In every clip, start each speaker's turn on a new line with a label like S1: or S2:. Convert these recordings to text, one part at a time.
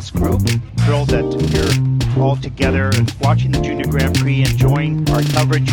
S1: class group. Thrilled that you're all together and watching the Junior Grand Prix, enjoying our coverage.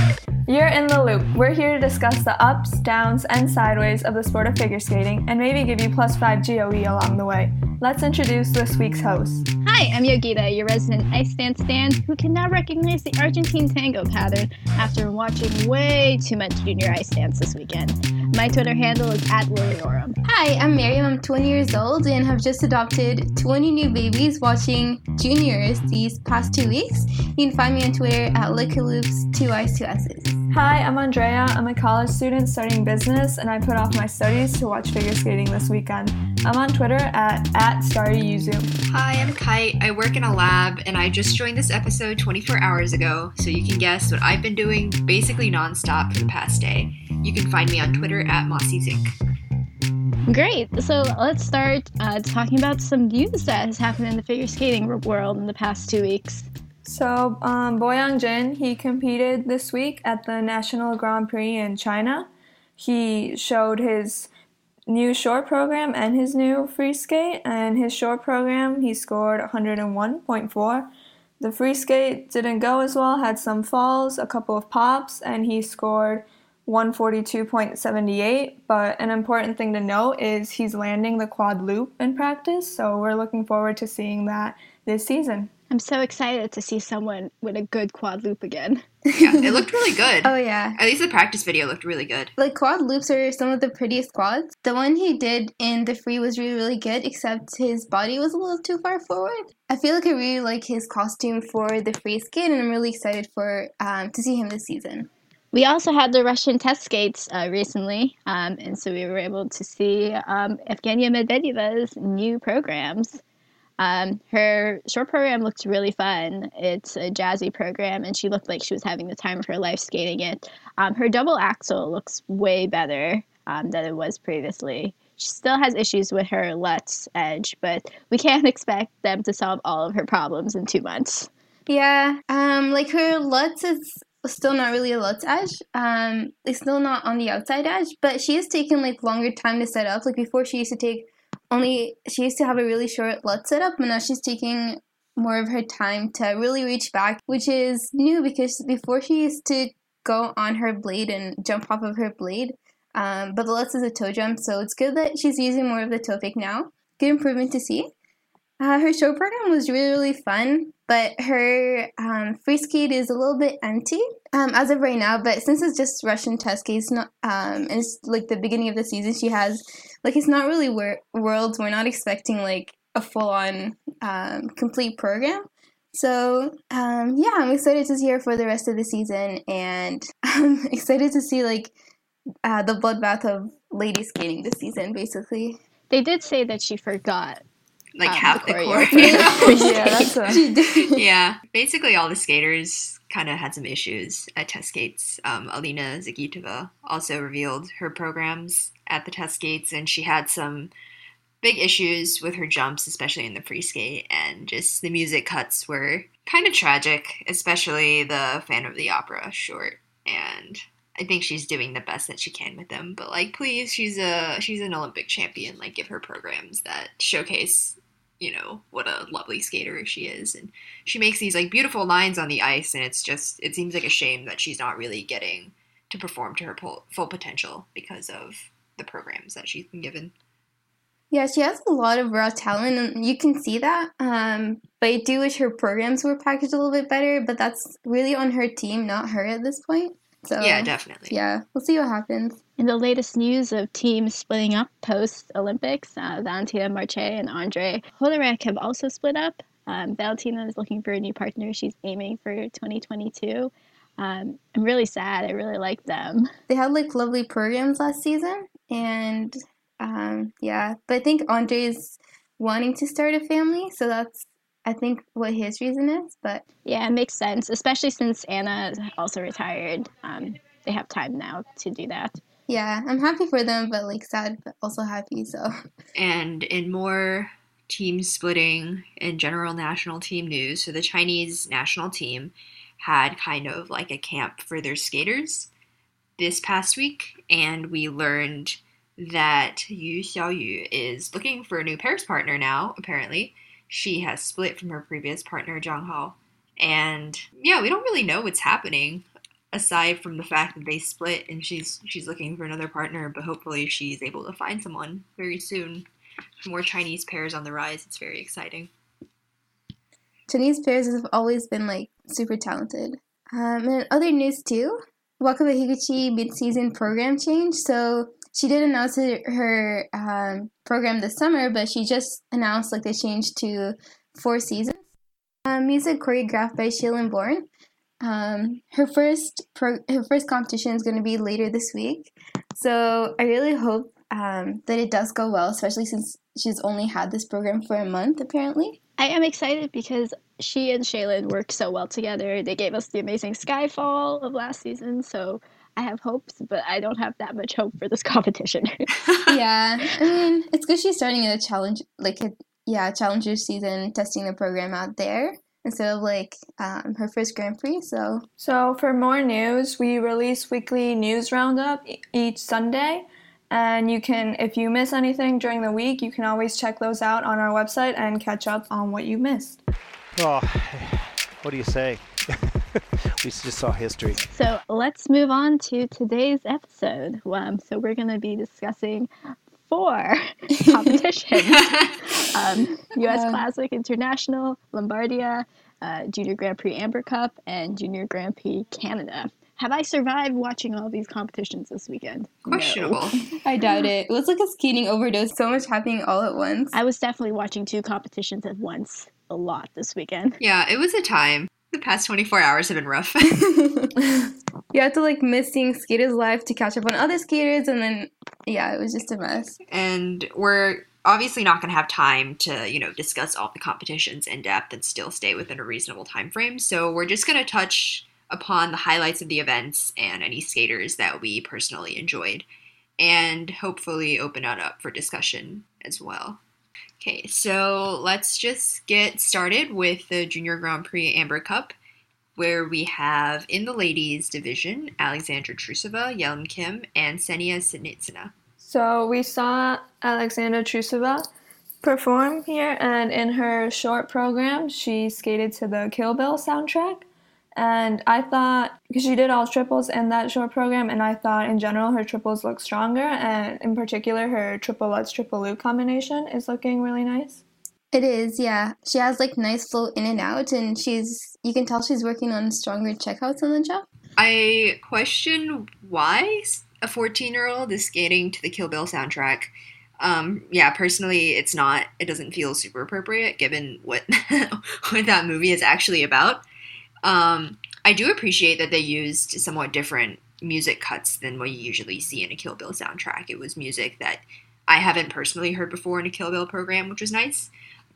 S2: You're in the loop. We're here to discuss the ups, downs, and sideways of the sport of figure skating and maybe give you plus 5 GOE along the way. Let's introduce this week's host.
S3: Hi, I'm Yogita, your resident ice dance fan who can now recognize the Argentine tango pattern after watching way too much junior ice dance this weekend. My Twitter handle is at Liliorum.
S4: Hi, I'm Miriam. I'm 20 years old and have just adopted 20 new babies watching juniors these past two weeks. You can find me on Twitter at Lickaloops, two I's, two S's.
S2: Hi, I'm Andrea. I'm a college student studying business, and I put off my studies to watch figure skating this weekend. I'm on Twitter at, at StarryYuzu.
S5: Hi, I'm Kite. I work in a lab, and I just joined this episode 24 hours ago, so you can guess what I've been doing basically nonstop for the past day. You can find me on Twitter at MossyZink.
S3: Great. So let's start uh, talking about some news that has happened in the figure skating world in the past two weeks.
S2: So, um, Boyang Jin, he competed this week at the National Grand Prix in China. He showed his new short program and his new free skate. And his short program, he scored 101.4. The free skate didn't go as well, had some falls, a couple of pops, and he scored 142.78. But an important thing to note is he's landing the quad loop in practice, so we're looking forward to seeing that this season.
S3: I'm so excited to see someone with a good quad loop again.
S5: yeah, it looked really good.
S4: Oh yeah.
S5: At least the practice video looked really good.
S4: Like quad loops are some of the prettiest quads. The one he did in the free was really really good, except his body was a little too far forward. I feel like I really like his costume for the free skate, and I'm really excited for um, to see him this season.
S3: We also had the Russian test skates uh, recently, um, and so we were able to see um, Evgenia Medvedyeva's new programs. Um, her short program looked really fun. It's a jazzy program, and she looked like she was having the time of her life skating it. Um, her double axel looks way better um, than it was previously. She still has issues with her Lutz edge, but we can't expect them to solve all of her problems in two months.
S4: Yeah, um, like her Lutz is still not really a Lutz edge. Um, it's still not on the outside edge, but she has taken like longer time to set up. Like before, she used to take only she used to have a really short Lutz setup, but now she's taking more of her time to really reach back, which is new because before she used to go on her blade and jump off of her blade. Um, but the Lutz is a toe jump, so it's good that she's using more of the toe fake now. Good improvement to see. Uh, her show program was really, really fun, but her um, free skate is a little bit empty um, as of right now. But since it's just Russian test case, not um, it's like the beginning of the season, she has like it's not really wor- worlds. We're not expecting like a full on um, complete program. So um, yeah, I'm excited to see her for the rest of the season, and I'm excited to see like uh, the bloodbath of lady skating this season. Basically,
S3: they did say that she forgot
S5: like
S3: um,
S5: half
S3: the
S5: the,
S3: choreo.
S5: court.
S2: yeah, that's a,
S5: yeah, basically all the skaters kind of had some issues at test skates. Um, Alina Zagitova also revealed her programs at the test skates, and she had some big issues with her jumps, especially in the free skate, and just the music cuts were kind of tragic, especially the Phantom of the Opera short. And I think she's doing the best that she can with them. But like, please, she's a she's an Olympic champion. Like, give her programs that showcase, you know, what a lovely skater she is. And she makes these like beautiful lines on the ice, and it's just it seems like a shame that she's not really getting to perform to her full, full potential because of the programs that she's been given.
S4: Yeah, she has a lot of raw talent, and you can see that. Um, but I do wish her programs were packaged a little bit better. But that's really on her team, not her at this point. So
S5: yeah, definitely.
S4: yeah, we'll see what happens.
S3: In the latest news of teams splitting up post Olympics, uh, Valentina Marchei and Andre Hotarek have also split up. Um, Valentina is looking for a new partner. She's aiming for 2022. Um, I'm really sad. I really like them.
S4: They had like lovely programs last season, and um, yeah, but I think Andre's wanting to start a family, so that's I think what his reason is. But
S3: Yeah, it makes sense, especially since Anna is also retired. Um, they have time now to do that.
S4: yeah, I'm happy for them, but like sad, but also happy. So
S5: And in more team splitting and general national team news, so the Chinese national team had kind of like a camp for their skaters this past week, and we learned that Yu Xiaoyu is looking for a new pairs partner now, apparently. She has split from her previous partner, Zhang Hao. And yeah, we don't really know what's happening aside from the fact that they split and she's she's looking for another partner, but hopefully she's able to find someone very soon. More Chinese pairs on the rise. It's very exciting.
S4: Chinese pairs have always been like super talented. Um, and other news too, Wakaba Higuchi mid-season program change. So she did announce her um, program this summer, but she just announced like the change to four seasons. Um, music choreographed by Shae-Lynn Bourne. Um, her first pro- her first competition is going to be later this week, so I really hope um, that it does go well, especially since she's only had this program for a month apparently.
S3: I am excited because she and Shae-Lynn work so well together. They gave us the amazing Skyfall of last season, so I have hopes, but I don't have that much hope for this competition.
S4: yeah, I mean, it's good she's starting a challenge, like a yeah, challenger season, testing the program out there instead of like um, her first Grand Prix. So,
S2: so for more news, we release weekly news roundup each Sunday. And you can, if you miss anything during the week, you can always check those out on our website and catch up on what you missed.
S1: Oh, what do you say? we just saw history.
S3: So let's move on to today's episode. Um, so we're going to be discussing four competitions um, US uh, Classic International, Lombardia, uh, Junior Grand Prix Amber Cup, and Junior Grand Prix Canada. Have I survived watching all these competitions this weekend?
S5: Questionable. No.
S4: I doubt it. It was like a skating overdose, so much happening all at once.
S3: I was definitely watching two competitions at once a lot this weekend.
S5: Yeah, it was a time. The past 24 hours have been rough.
S4: you had to like miss seeing skaters live to catch up on other skaters, and then yeah, it was just a mess.
S5: And we're obviously not going to have time to you know discuss all the competitions in depth and still stay within a reasonable time frame. So we're just going to touch upon the highlights of the events and any skaters that we personally enjoyed, and hopefully open it up for discussion as well. Okay, so let's just get started with the Junior Grand Prix Amber Cup, where we have in the ladies division Alexandra Trusova, Yelim Kim, and Ksenia Sinitsyna.
S2: So we saw Alexandra Trusova perform here, and in her short program, she skated to the Kill Bill soundtrack. And I thought, because she did all triples in that short program, and I thought in general her triples look stronger, and in particular her triple lutz triple loop combination is looking really nice.
S4: It is, yeah. She has like nice flow in and out, and she's you can tell she's working on stronger checkouts on the jump.
S5: I question why a 14 year old is skating to the Kill Bill soundtrack. Um, yeah, personally, it's not. It doesn't feel super appropriate given what what that movie is actually about. Um, I do appreciate that they used somewhat different music cuts than what you usually see in a Kill Bill soundtrack. It was music that I haven't personally heard before in a Kill Bill program, which was nice.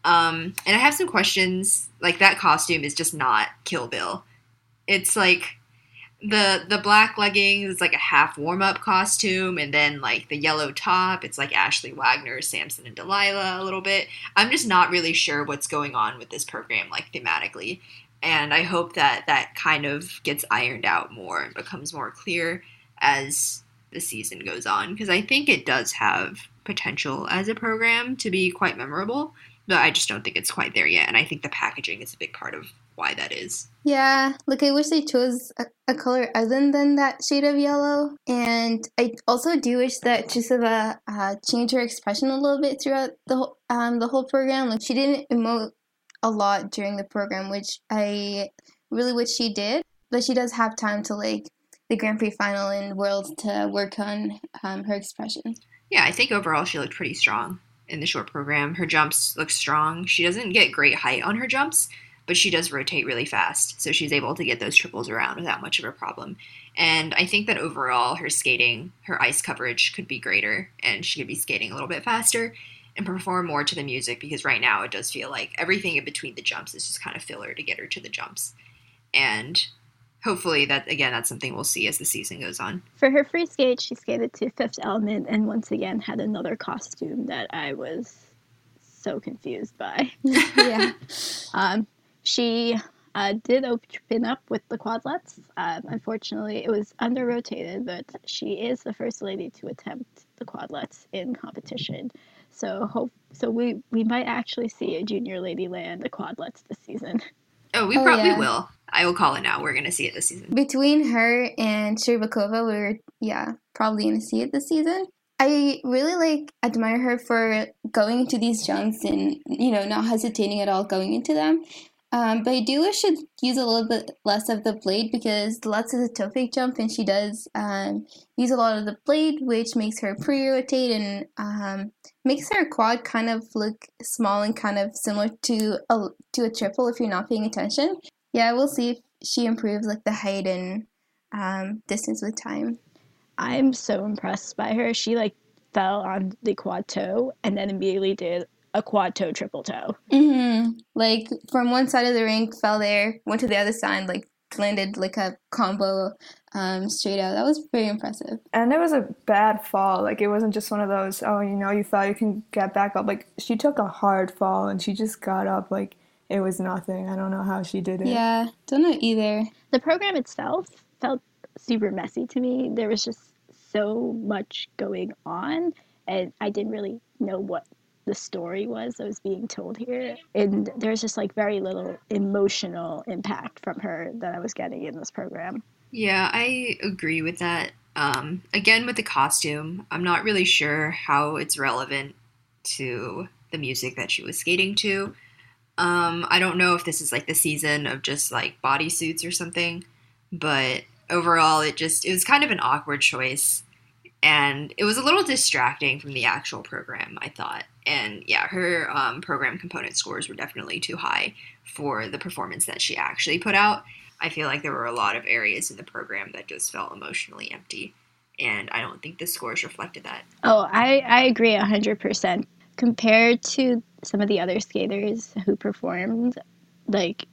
S5: Um, and I have some questions. Like that costume is just not Kill Bill. It's like the the black leggings is like a half warm up costume, and then like the yellow top, it's like Ashley Wagner, Samson and Delilah a little bit. I'm just not really sure what's going on with this program, like thematically and I hope that that kind of gets ironed out more and becomes more clear as the season goes on because I think it does have potential as a program to be quite memorable, but I just don't think it's quite there yet. And I think the packaging is a big part of why that is.
S4: Yeah, like I wish they chose a, a color other than that shade of yellow. And I also do wish that Trusova uh, changed her expression a little bit throughout the whole, um, the whole program. Like she didn't emote a lot during the program, which I really wish she did. But she does have time to like the Grand Prix final and Worlds to work on um, her expression.
S5: Yeah, I think overall she looked pretty strong in the short program. Her jumps look strong. She doesn't get great height on her jumps, but she does rotate really fast, so she's able to get those triples around without much of a problem. And I think that overall her skating, her ice coverage could be greater, and she could be skating a little bit faster and perform more to the music because right now it does feel like everything in between the jumps is just kind of filler to get her to the jumps. And hopefully that again that's something we'll see as the season goes on.
S3: For her free skate, she skated to Fifth Element and once again had another costume that I was so confused by.
S4: yeah.
S3: Um, she uh, did open up with the quad lutz. Um, unfortunately, it was under rotated, but she is the first lady to attempt the quad lutz in competition. So hope so we we might actually see a junior lady land the quad lutz this season.
S5: Oh, we
S4: Oh,
S5: probably
S4: yeah.
S5: will. I will call it now. We're gonna see it this season.
S4: Between her and Shcherbakova, we're yeah probably gonna see it this season. I really like admire her for going into these jumps and you know not hesitating at all going into them. Um, but I do wish she'd use a little bit less of the blade because Lutz is a toe fake jump and she does um, use a lot of the blade, which makes her pre-rotate and um, makes her quad kind of look small and kind of similar to a to a triple if you're not paying attention. Yeah, we'll see if she improves like the height and um, distance with time.
S3: I'm so impressed by her. She like fell on the quad toe and then immediately did a quad toe triple toe.
S4: Mm-hmm. Like from one side of the rink, fell there, went to the other side, like landed like a combo um, straight out. That was very impressive.
S2: And it was a bad fall. Like it wasn't just one of those, oh, you know, you fell, you can get back up. Like she took a hard fall and she just got up like it was nothing. I don't know how she did it.
S4: Yeah, don't know either.
S3: The program itself felt super messy to me. There was just so much going on, and I didn't really know what the story was that was being told here. And there's just like very little emotional impact from her that I was getting in this program.
S5: Yeah, I agree with that. Um, again, with the costume, I'm not really sure how it's relevant to the music that she was skating to. Um, I don't know if this is like the season of just like bodysuits or something, but overall, it just it was kind of an awkward choice, and it was a little distracting from the actual program. I thought, and yeah, her um, program component scores were definitely too high for the performance that she actually put out. I feel like there were a lot of areas in the program that just felt emotionally empty, and I don't think the scores reflected that.
S3: Oh, I, I agree 100%. Compared to some of the other skaters who performed, like,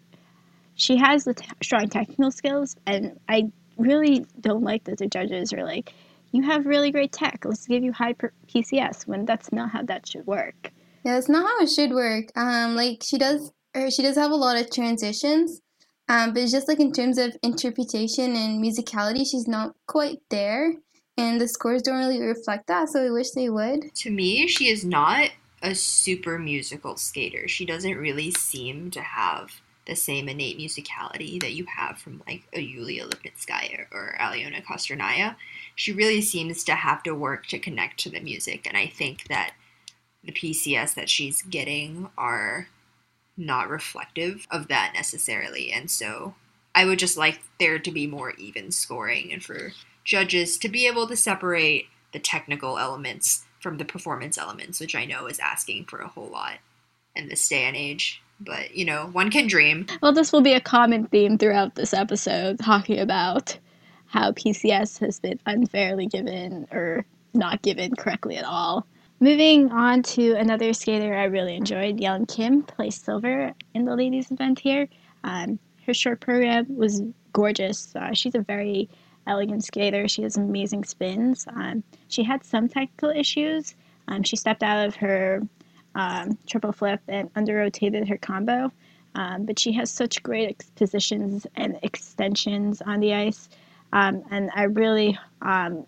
S3: she has the t- strong technical skills, and I really don't like that the judges are like, you have really great tech, let's give you high per- PCS, when that's not how that should work.
S4: Yeah, that's not how it should work. Um, like she does, or she does have a lot of transitions. Um, but it's just like in terms of interpretation and musicality, she's not quite there, and the scores don't really reflect that. So I wish they would.
S5: To me, she is not a super musical skater. She doesn't really seem to have the same innate musicality that you have from like a Yulia Lipnitskaya or Aliona Kostornaia. She really seems to have to work to connect to the music, and I think that the PCS that she's getting are not reflective of that necessarily. And so I would just like there to be more even scoring and for judges to be able to separate the technical elements from the performance elements, which I know is asking for a whole lot in this day and age. But, you know, one can dream.
S3: Well, this will be a common theme throughout this episode, talking about how PCS has been unfairly given or not given correctly at all. Moving on to another skater I really enjoyed, Young Kim placed silver in the ladies' event here. Um, her short program was gorgeous. Uh, she's a very elegant skater. She has amazing spins. Um, she had some technical issues. Um, she stepped out of her um, triple flip and under rotated her combo. Um, but she has such great ex- positions and extensions on the ice. Um, and I really um,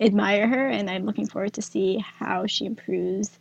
S3: admire her, and I'm looking forward to see how she improves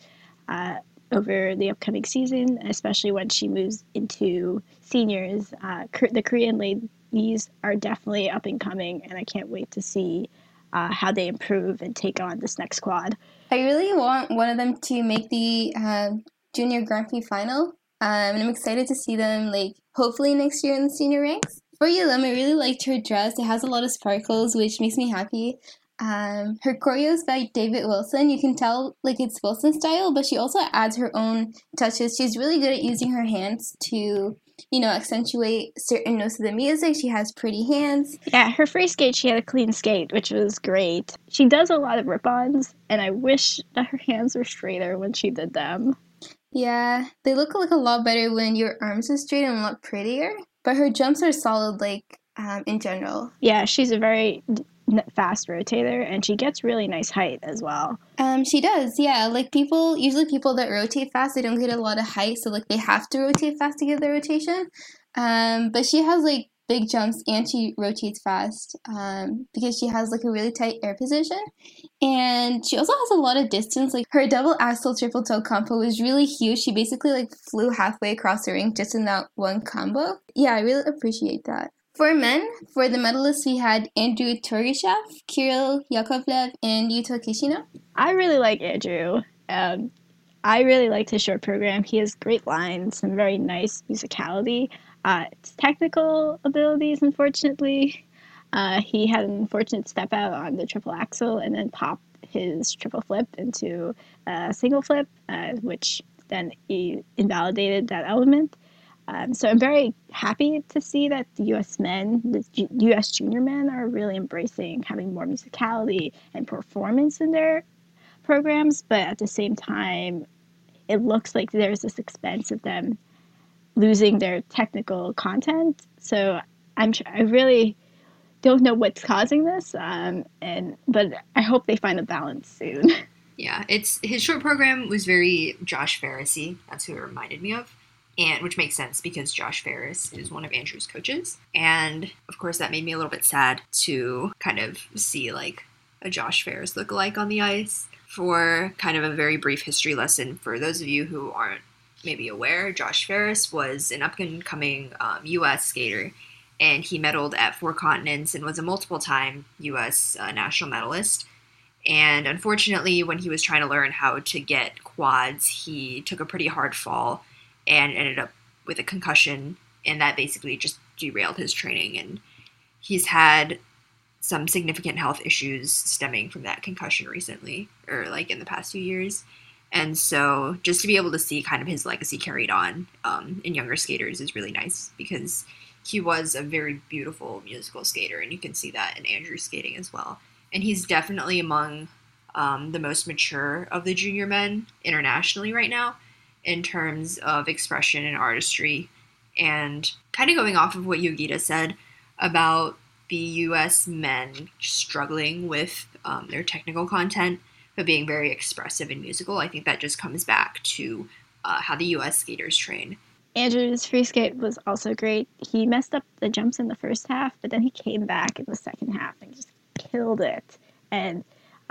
S3: uh, over the upcoming season, especially when she moves into seniors. Uh, the Korean ladies are definitely up and coming, and I can't wait to see uh, how they improve and take on this next squad.
S4: I really want one of them to make the uh, junior Grand Prix final. Um, and I'm excited to see them like hopefully next year in the senior ranks. For Yelim, I really liked her dress. It has a lot of sparkles, which makes me happy. Um, her choreo is by David Wilson. You can tell like it's Wilson style, but she also adds her own touches. She's really good at using her hands to, you know, accentuate certain notes of the music. She has pretty hands.
S3: Yeah, her free skate, she had a clean skate, which was great. She does a lot of Rippons, and I wish that her hands were straighter when she did them.
S4: Yeah, they look like a lot better when your arms are straight and a lot prettier. But her jumps are solid, like um, in general.
S3: Yeah, she's a very fast rotator, and she gets really nice height as well.
S4: Um, she does, yeah. Like people, usually people that rotate fast, they don't get a lot of height, so like they have to rotate fast to get their rotation. Um, but she has like big jumps and she rotates fast um, because she has like a really tight air position and she also has a lot of distance like her double axel triple toe combo was really huge she basically like flew halfway across the ring just in that one combo yeah i really appreciate that for men, for the medalists, we had Andrew Torgashev, Kirill Yakovlev, and Yuto Kishino.
S3: I really like Andrew. Um, I really liked his short program. He has great lines and very nice musicality. Uh, technical abilities, unfortunately, uh, he had an unfortunate step out on the triple axel and then popped his triple flip into a single flip, uh, which then he invalidated that element. Um, so I'm very happy to see that the U.S. men, the G- U.S. junior men, are really embracing having more musicality and performance in their programs. But at the same time, it looks like there's this expense of them losing their technical content. So I'm I really don't know what's causing this, um, and but I hope they find a balance soon.
S5: Yeah, it's his short program was very Josh Farrisy. That's who it reminded me of, and which makes sense because Josh Farris is one of Andrew's coaches, and of course that made me a little bit sad to kind of see like a Josh Farris look-alike on the ice. For kind of a very brief history lesson for those of you who aren't maybe aware, Josh Farris was an up and coming um, U.S. skater, and he medaled at four continents and was a multiple time U.S. Uh, national medalist. And unfortunately, when he was trying to learn how to get quads, he took a pretty hard fall and ended up with a concussion, and that basically just derailed his training. And he's had some significant health issues stemming from that concussion recently, or like in the past few years. And so just to be able to see kind of his legacy carried on um, in younger skaters is really nice because he was a very beautiful musical skater, and you can see that in Andrew's skating as well. And he's definitely among um, the most mature of the junior men internationally right now in terms of expression and artistry. And kind of going off of what Yogita said about the US men struggling with um, their technical content but being very expressive and musical. I think that just comes back to uh, how the U.S. skaters train.
S3: Andrew's free skate was also great. He messed up the jumps in the first half, but then he came back in the second half and just killed it. And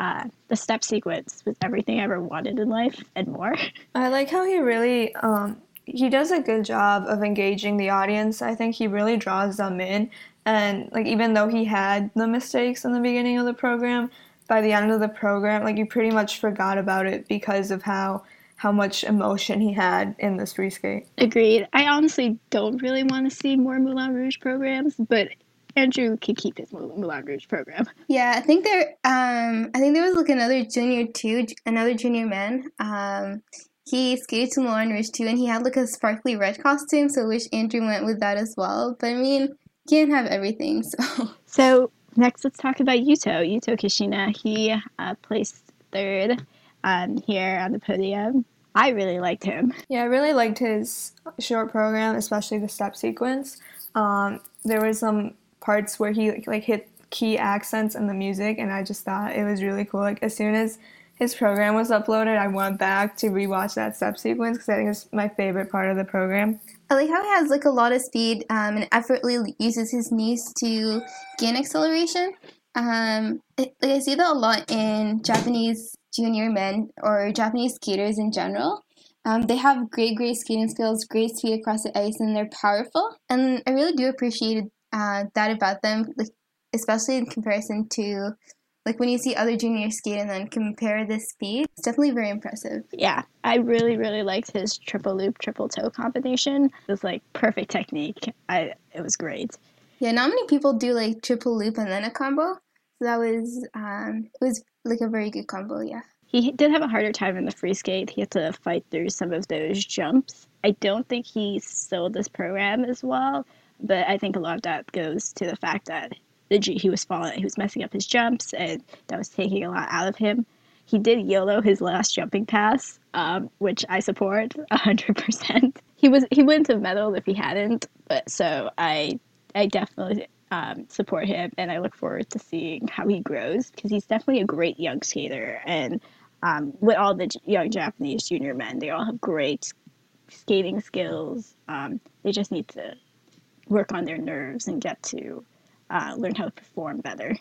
S3: uh, the step sequence was everything I ever wanted in life and more.
S2: I like how he really um, he does a good job of engaging the audience. I think he really draws them in, and like even though he had the mistakes in the beginning of the program, by the end of the program, like you pretty much forgot about it because of how how much emotion he had in this free skate.
S3: Agreed. I honestly don't really want to see more Moulin Rouge programs, but Andrew can keep his Moulin Rouge program.
S4: Yeah, I think there. Um, I think there was like another junior too, another junior man. Um, he skated to Moulin Rouge too, and he had like a sparkly red costume. So I wish Andrew went with that as well. But I mean, can't have everything. So.
S3: So next, let's talk about Yuto. Yuto Kishino. He uh, placed third um, here on the podium. I really liked him.
S2: Yeah, I really liked his short program, especially the step sequence. Um, there was some parts where he like hit key accents in the music, and I just thought it was really cool. Like as soon as his program was uploaded, I went back to rewatch that step sequence because I think it's my favorite part of the program.
S4: I like how he has like a lot of speed um, and effortlessly uses his knees to gain acceleration. Um, it, like I see that a lot in Japanese junior men or Japanese skaters in general. Um, they have great, great skating skills, great speed across the ice, and they're powerful. And I really do appreciate uh, that about them, like especially in comparison to like when you see other juniors skate and then compare the speed, it's definitely very impressive.
S3: Yeah, I really really liked his triple loop triple toe combination. It was like perfect technique. I it was great.
S4: Yeah, not many people do like triple loop and then a combo. So that was um it was like a very good combo, yeah.
S3: He did have a harder time in the free skate. He had to fight through some of those jumps. I don't think he sold this program as well, but I think a lot of that goes to the fact that the he was falling, he was messing up his jumps, and that was taking a lot out of him. He did YOLO his last jumping pass, um, which I support hundred percent. He was he wouldn't have medaled if he hadn't, but so I I definitely um, support him, and I look forward to seeing how he grows because he's definitely a great young skater. And um, with all the young Japanese junior men, they all have great skating skills. Um, they just need to work on their nerves and get to uh, learn how to perform better.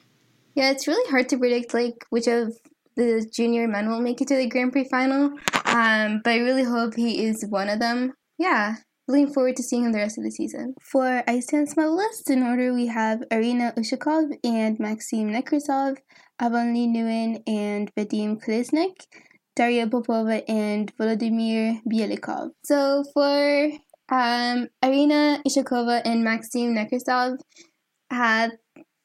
S4: Yeah, it's really hard to predict like which of the junior men will make it to the Grand Prix final. Um, but I really hope he is one of them. Yeah, looking forward to seeing him the rest of the season. For ice dance medalists, in order we have Arina Ushakov and Maxim Nekrasov, Avonlea Nguyen and Vadim Kolesnik, Daria Popova and Volodymyr Bielikov. So for um, Arina Ushakova and Maxim Nekrasov, had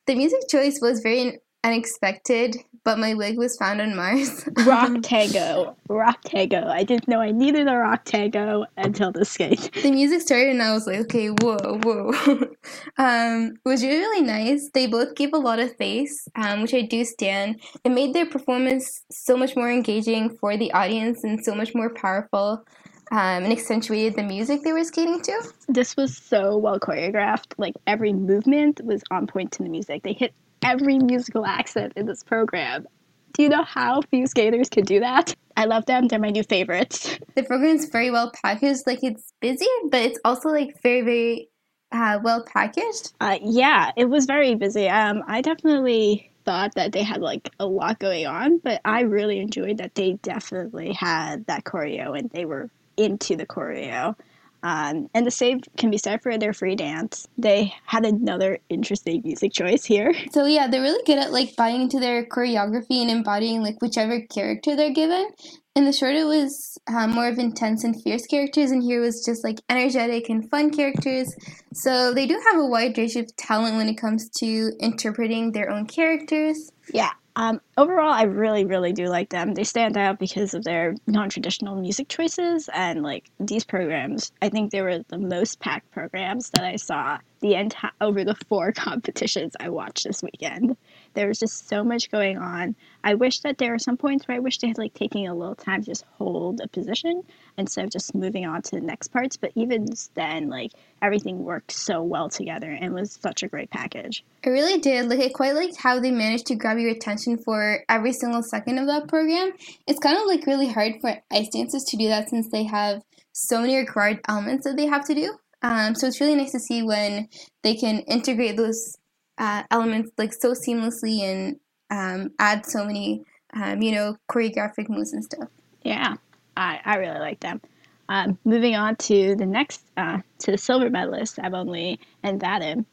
S4: the music choice was very unexpected, but my wig was found on Mars.
S3: rock tango, rock tango. I didn't know I needed a rock tango until the skate.
S4: the music started, and I was like, okay, whoa, whoa. um, it was really, really nice. They both gave a lot of face, um, which I do stand. It made their performance so much more engaging for the audience and so much more powerful. Um, and accentuated the music they were skating to.
S3: This was so well choreographed. Like every movement was on point to the music. They hit every musical accent in this program. Do you know how few skaters can do that? I love them. They're my new favorites.
S4: The program is very well packaged. Like it's busy, but it's also like very, very uh, well packaged.
S3: Uh, yeah, it was very busy. Um, I definitely thought that they had like a lot going on, but I really enjoyed that they definitely had that choreo and they were into the choreo. Um, and the same can be said for their free dance. They had another interesting music choice here.
S4: So yeah, they're really good at like buying into their choreography and embodying like whichever character they're given. In the short, it was um, more of intense and fierce characters, and here was just like energetic and fun characters. So they do have a wide range of talent when it comes to interpreting their own characters.
S3: Yeah, um, overall, I really, really do like them. They stand out because of their non-traditional music choices, and like these programs, I think they were the most packed programs that I saw the entire over the four competitions I watched this weekend. There was just so much going on. I wish that there were some points where I wish they had like taking a little time to just hold a position instead of just moving on to the next parts. But even then, like everything worked so well together and was such a great package.
S4: It really did. Like I quite liked how they managed to grab your attention for every single second of that program. It's kind of like really hard for ice dancers to do that since they have so many required elements that they have to do. Um, so it's really nice to see when they can integrate those uh, elements like so seamlessly and um, add so many, um, you know, choreographic moves and stuff.
S3: Yeah, I, I really like them. Um, moving on to the next, uh, to the silver medalists, Avonlea and Vadim.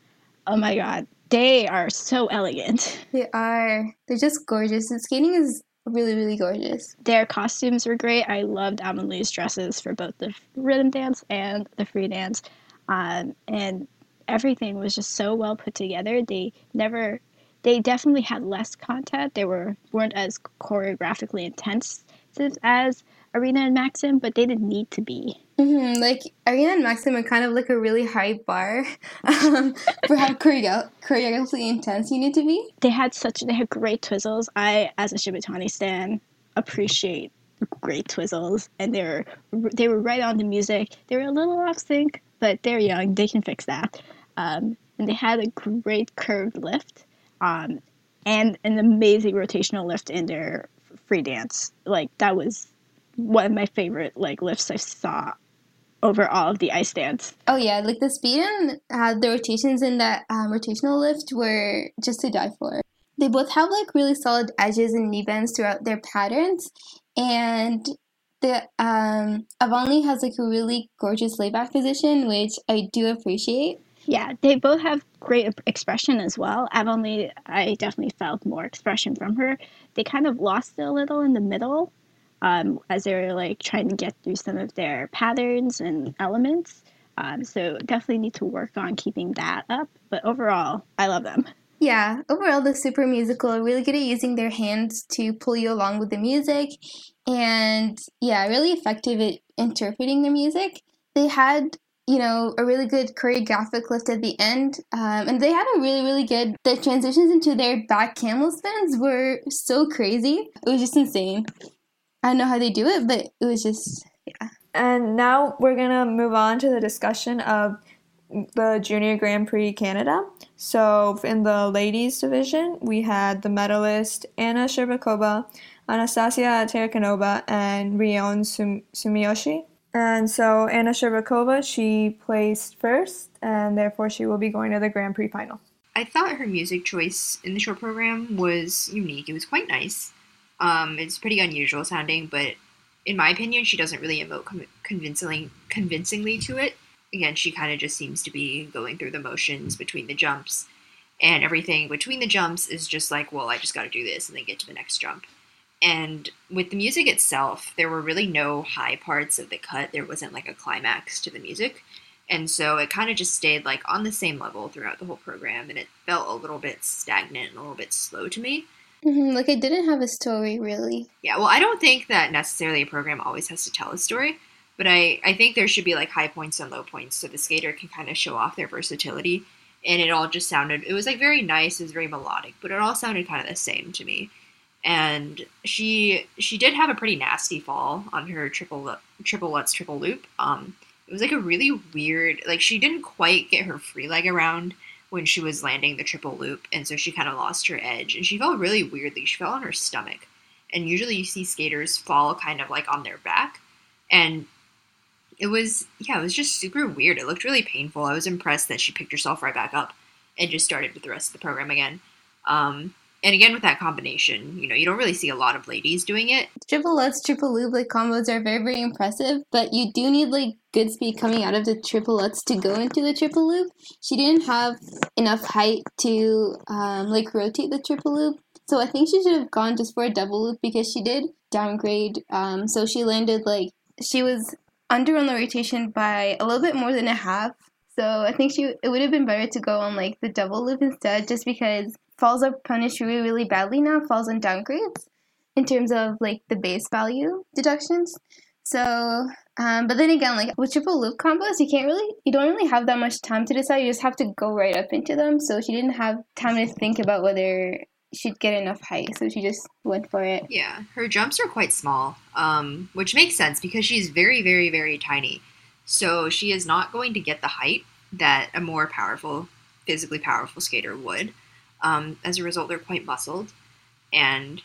S3: Oh my god, they are so elegant.
S4: They are. They're just gorgeous. And skating is really, really gorgeous.
S3: Their costumes were great. I loved Avonlea's dresses for both the rhythm dance and the free dance. Um, and everything was just so well put together. They never, they definitely had less content. They were weren't as choreographically intense as Arina and Maxim, but they didn't need to be.
S4: Mm-hmm. Like Arina and Maxim are kind of like a really high bar um, for how choreo- choreographically intense you need to be.
S3: They had such they had great twizzles. I, as a Shibutani stan, appreciate great twizzles, and they were they were right on the music. They were a little off sync, but they're young; they can fix that. Um, and they had a great curved lift, um, and an amazing rotational lift in their free dance. Like that was one of my favorite like lifts I saw over all of the ice dance.
S4: Oh yeah, like the speed and uh, the rotations in that um, rotational lift were just to die for. They both have like really solid edges and knee bends throughout their patterns, and the um, Avonlea has like a really gorgeous layback position, which I do appreciate.
S3: Yeah, they both have great expression as well. Avonlea, I definitely felt more expression from her. They kind of lost a little in the middle um, as they were like trying to get through some of their patterns and elements. Um, so definitely need to work on keeping that up. But overall, I love them.
S4: Yeah, overall, the super musical are really good at using their hands to pull you along with the music, and yeah, really effective at interpreting the music. They had you know, a really good choreographic lift at the end. Um, and they had a really, really good, the transitions into their back camel spins were so crazy. It was just insane. I don't know how they do it, but it was just, yeah.
S2: And now we're to move on to the discussion of the Junior Grand Prix Canada. So in the ladies division, we had the medalist Anna Shcherbakova, Anastasia Tarakanova, and Rion Sum- Sumiyoshi. And so Anna Shcherbakova, she placed first, and therefore she will be going to the Grand Prix final.
S5: I thought her music choice in the short program was unique. It was quite nice. Um, it's pretty unusual sounding, but in my opinion, she doesn't really emote com- convincingly convincingly to it. Again, she kind of just seems to be going through the motions between the jumps, and everything between the jumps is just like, well, I just got to do this and then get to the next jump. And with the music itself, there were really no high parts of the cut. There wasn't like a climax to the music. And so it kind of just stayed like on the same level throughout the whole program. And it felt a little bit stagnant and a little bit slow to me.
S4: Mm-hmm, like it didn't have a story really.
S5: Yeah, well, I don't think that necessarily a program always has to tell a story. But I, I think there should be like high points and low points so the skater can kind of show off their versatility. And it all just sounded, it was like very nice, it was very melodic, but it all sounded kind of the same to me and she she did have a pretty nasty fall on her triple triple lutz triple loop. Um, it was like a really weird like she didn't quite get her free leg around when she was landing the triple loop, and so she kind of lost her edge, and she fell really weirdly. She fell on her stomach, and usually you see skaters fall kind of like on their back, and it was yeah, it was just super weird. It looked really painful. I was impressed that she picked herself right back up and just started with the rest of the program again. Um, and again with that combination, you know, you don't really see a lot of ladies doing it.
S4: Triple Lutz, triple loop like combos are very, very impressive, but you do need like good speed coming out of the triple Lutz to go into the triple loop. She didn't have enough height to um, like rotate the triple loop. So I think she should have gone just for a double loop because she did downgrade. Um, so she landed like she was under on the rotation by a little bit more than a half. So I think she it would have been better to go on like the double loop instead, just because falls are punished really, really badly now, falls and downgrades in terms of like the base value deductions. So, um, but then again, like with triple loop combos, you can't really, you don't really have that much time to decide. You just have to go right up into them. So she didn't have time to think about whether she'd get enough height, so she just went for it.
S5: Yeah, her jumps are quite small, um, which makes sense because she's very, very, very tiny. So she is not going to get the height that a more powerful, physically powerful skater would. Um, as a result, they're quite muscled, and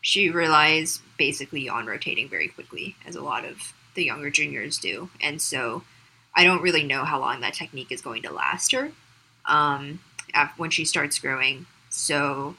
S5: she relies basically on rotating very quickly, as a lot of the younger juniors do. And so I don't really know how long that technique is going to last her um, when she starts growing. So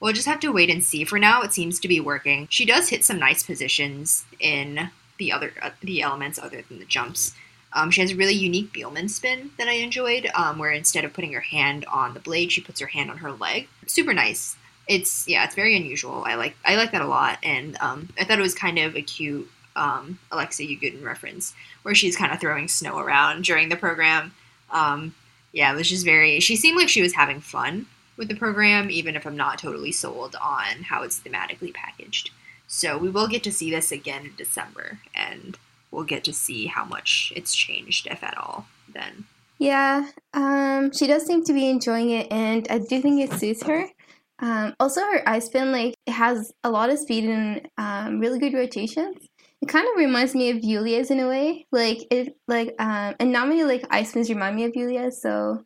S5: we'll just have to wait and see. For now, it seems to be working. She does hit some nice positions in the other uh, the elements other than the jumps. Um, she has a really unique Biellmann spin that I enjoyed, um, where instead of putting her hand on the blade, she puts her hand on her leg. Super nice. It's yeah, it's very unusual. I like I like that a lot, and um, I thought it was kind of a cute um, Alexei Yagudin reference, where she's kind of throwing snow around during the program. Um, yeah, it was just very. She seemed like she was having fun with the program, even if I'm not totally sold on how it's thematically packaged. So we will get to see this again in December, and we'll get to see how much it's changed, if at all, then.
S4: Yeah, um, she does seem to be enjoying it, and I do think it suits her. Um, also, her ice spin like has a lot of speed and um, really good rotations. It kind of reminds me of Yulia's in a way. Like it, like um, and not many like ice spins remind me of Yulia's. So,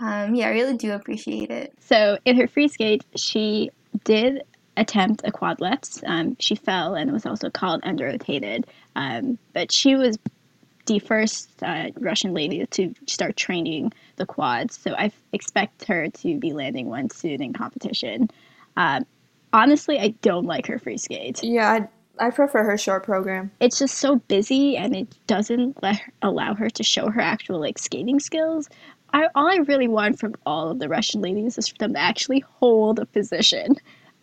S4: um, yeah, I really do appreciate it.
S3: So in her free skate, she did attempt a quad lutz. Um, she fell and was also called under rotated. Um, but she was the first uh, Russian lady to start training the quads, so I expect her to be landing one soon in competition. Um, honestly, I don't like her free skate.
S2: Yeah, I, I prefer her short program.
S3: It's just so busy, and it doesn't let her, allow her to show her actual like skating skills. I, all I really want from all of the Russian ladies is for them to actually hold a position.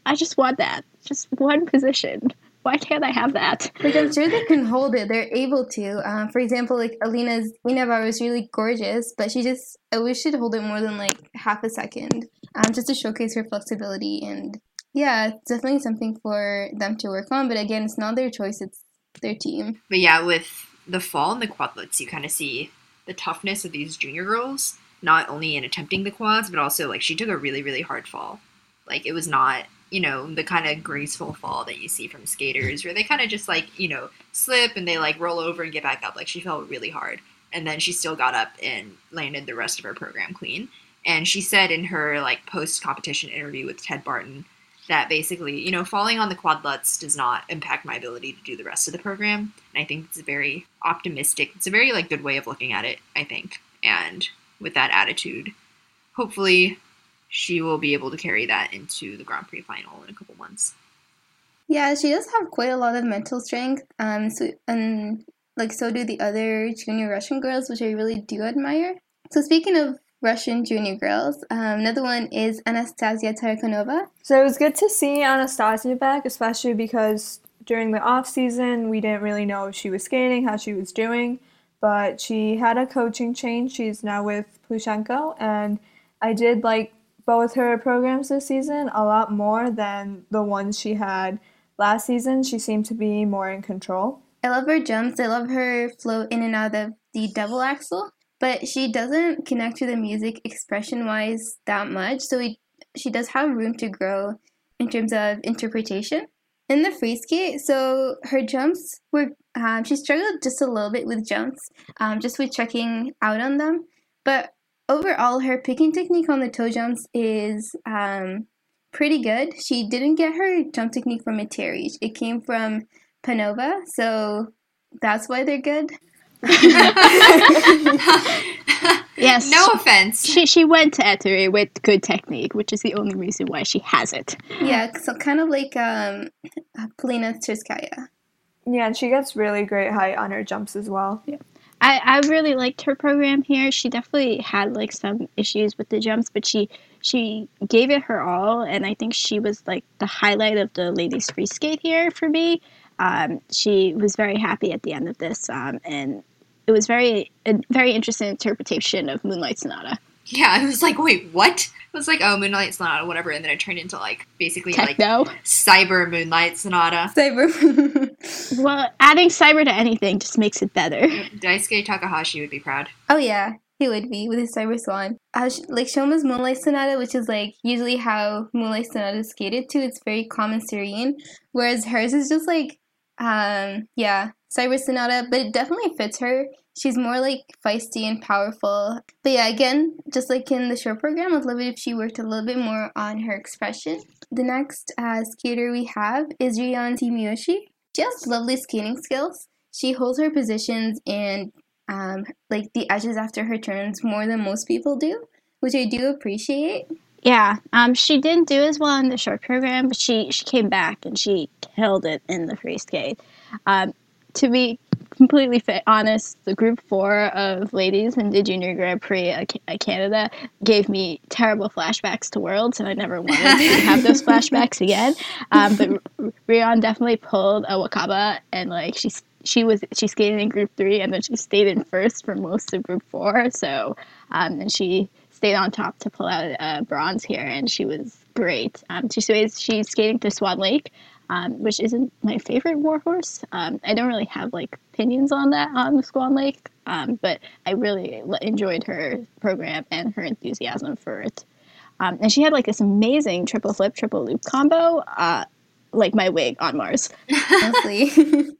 S3: I just want that, just one position. Why can't I have that?
S4: Like I'm sure they can hold it. They're able to. Um, for example, like Alina's Ina Bauer was really gorgeous, but she just I wish she'd hold it more than like half a second, um, just to showcase her flexibility. And yeah, it's definitely something for them to work on. But again, it's not their choice; it's their team.
S5: But yeah, with the fall and the quad lutz, you kind of see the toughness of these junior girls, not only in attempting the quads, but also like she took a really really hard fall. Like it was not you know, the kind of graceful fall that you see from skaters, where they kind of just like, you know, slip and they like roll over and get back up. Like she fell really hard. And then she still got up and landed the rest of her program clean. And she said in her like post competition interview with Ted Barton that basically, you know, falling on the quad lutz does not impact my ability to do the rest of the program. And I think it's a very optimistic, it's a very like good way of looking at it, I think. And with that attitude, hopefully she will be able to carry that into the Grand Prix final in a couple months.
S4: Yeah, she does have quite a lot of mental strength. Um, so and like so do the other junior Russian girls, which I really do admire. So speaking of Russian junior girls, um, another one is Anastasia Tarakanova.
S2: So it was good to see Anastasia back, especially because during the off season we didn't really know if she was skating, how she was doing. But she had a coaching change. She's now with Plushenko, and I did like both her programs this season a lot more than the ones she had last season. She seemed to be more in control.
S4: I love her jumps. I love her flow in and out of the double axel, but she doesn't connect to the music expression wise that much. So we, she does have room to grow in terms of interpretation. In the free skate, so her jumps were, um, she struggled just a little bit with jumps, um, just with checking out on them. But overall, her picking technique on the toe jumps is um, pretty good. She didn't get her jump technique from Eteri's. It came from Panova, so that's why they're good.
S3: Yes.
S5: No offense.
S3: She, she went to Eteri with good technique, which is the only reason why she has it.
S4: Yeah, so kind of like um, Polina Tsurskaya.
S2: Yeah, and she gets really great height on her jumps as well. Yeah.
S3: I, I really liked her program here. She definitely had like some issues with the jumps, but she she gave it her all, and I think she was like the highlight of the ladies free skate here for me. Um, she was very happy at the end of this, um, and it was very a very interesting interpretation of Moonlight Sonata.
S5: Yeah, I was like, wait, what? I was like, oh, Moonlight Sonata, whatever, and then it turned into like basically like cyber Moonlight Sonata.
S4: Cyber.
S3: Well, adding cyber to anything just makes it better.
S5: Daisuke Takahashi would be proud.
S4: oh yeah, he would be with his Cyber Swan. Uh, like Shoma's Moonlight Sonata, which is like usually how Moonlight Sonata is skated to. It's very calm and serene, whereas hers is just like, um, yeah, Cyber Sonata, but it definitely fits her. She's more like feisty and powerful. But yeah, again, just like in the show program, I'd love it if she worked a little bit more on her expression. The next uh, skater we have is Rion Sumiyoshi. She has lovely skating skills. She holds her positions and um, like the edges after her turns more than most people do, which I do appreciate.
S3: Yeah, um, she didn't do as well in the short program, but she, she came back and she killed it in the free skate. Um, to be completely fa- honest, the group four of ladies in the Junior Grand Prix of Canada gave me terrible flashbacks to Worlds, and I never wanted to have those flashbacks again. Um, but Rion definitely pulled a Wakaba, and like she's she was she skated in Group three, and then she stayed in first for most of Group four. So um, and she stayed on top to pull out uh, bronze here, and she was great. Um, she skates, she's skating to Swan Lake, um, which isn't my favorite warhorse. Um, I don't really have like opinions on that on the Swan Lake, um, but I really enjoyed her program and her enthusiasm for it. Um, and she had like this amazing triple flip, triple loop combo, uh, like my wig on Mars.
S4: honestly.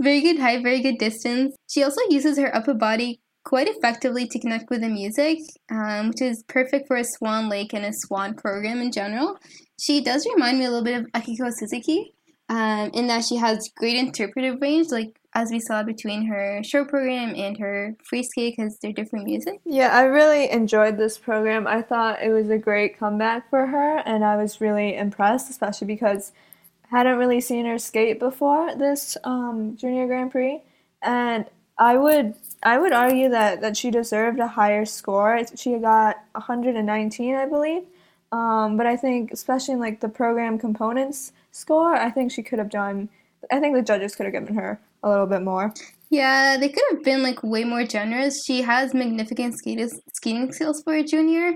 S4: very good height, very good distance. She also uses her upper body quite effectively to connect with the music, um, which is perfect for a Swan Lake and a Swan program in general. She does remind me a little bit of Akiko Suzuki, um, in that she has great interpretive range, like as we saw between her show program and her free skate, because they're different music.
S2: Yeah, I really enjoyed this program. I thought it was a great comeback for her, and I was really impressed, especially because I hadn't really seen her skate before this um, Junior Grand Prix, and I would I would argue that, that she deserved a higher score. She got 119, I believe. Um, but I think, especially in like the program components score, I think she could have done. I think the judges could have given her a little bit more.
S4: Yeah, they could have been like way more generous. She has magnificent skating skating skills for a junior,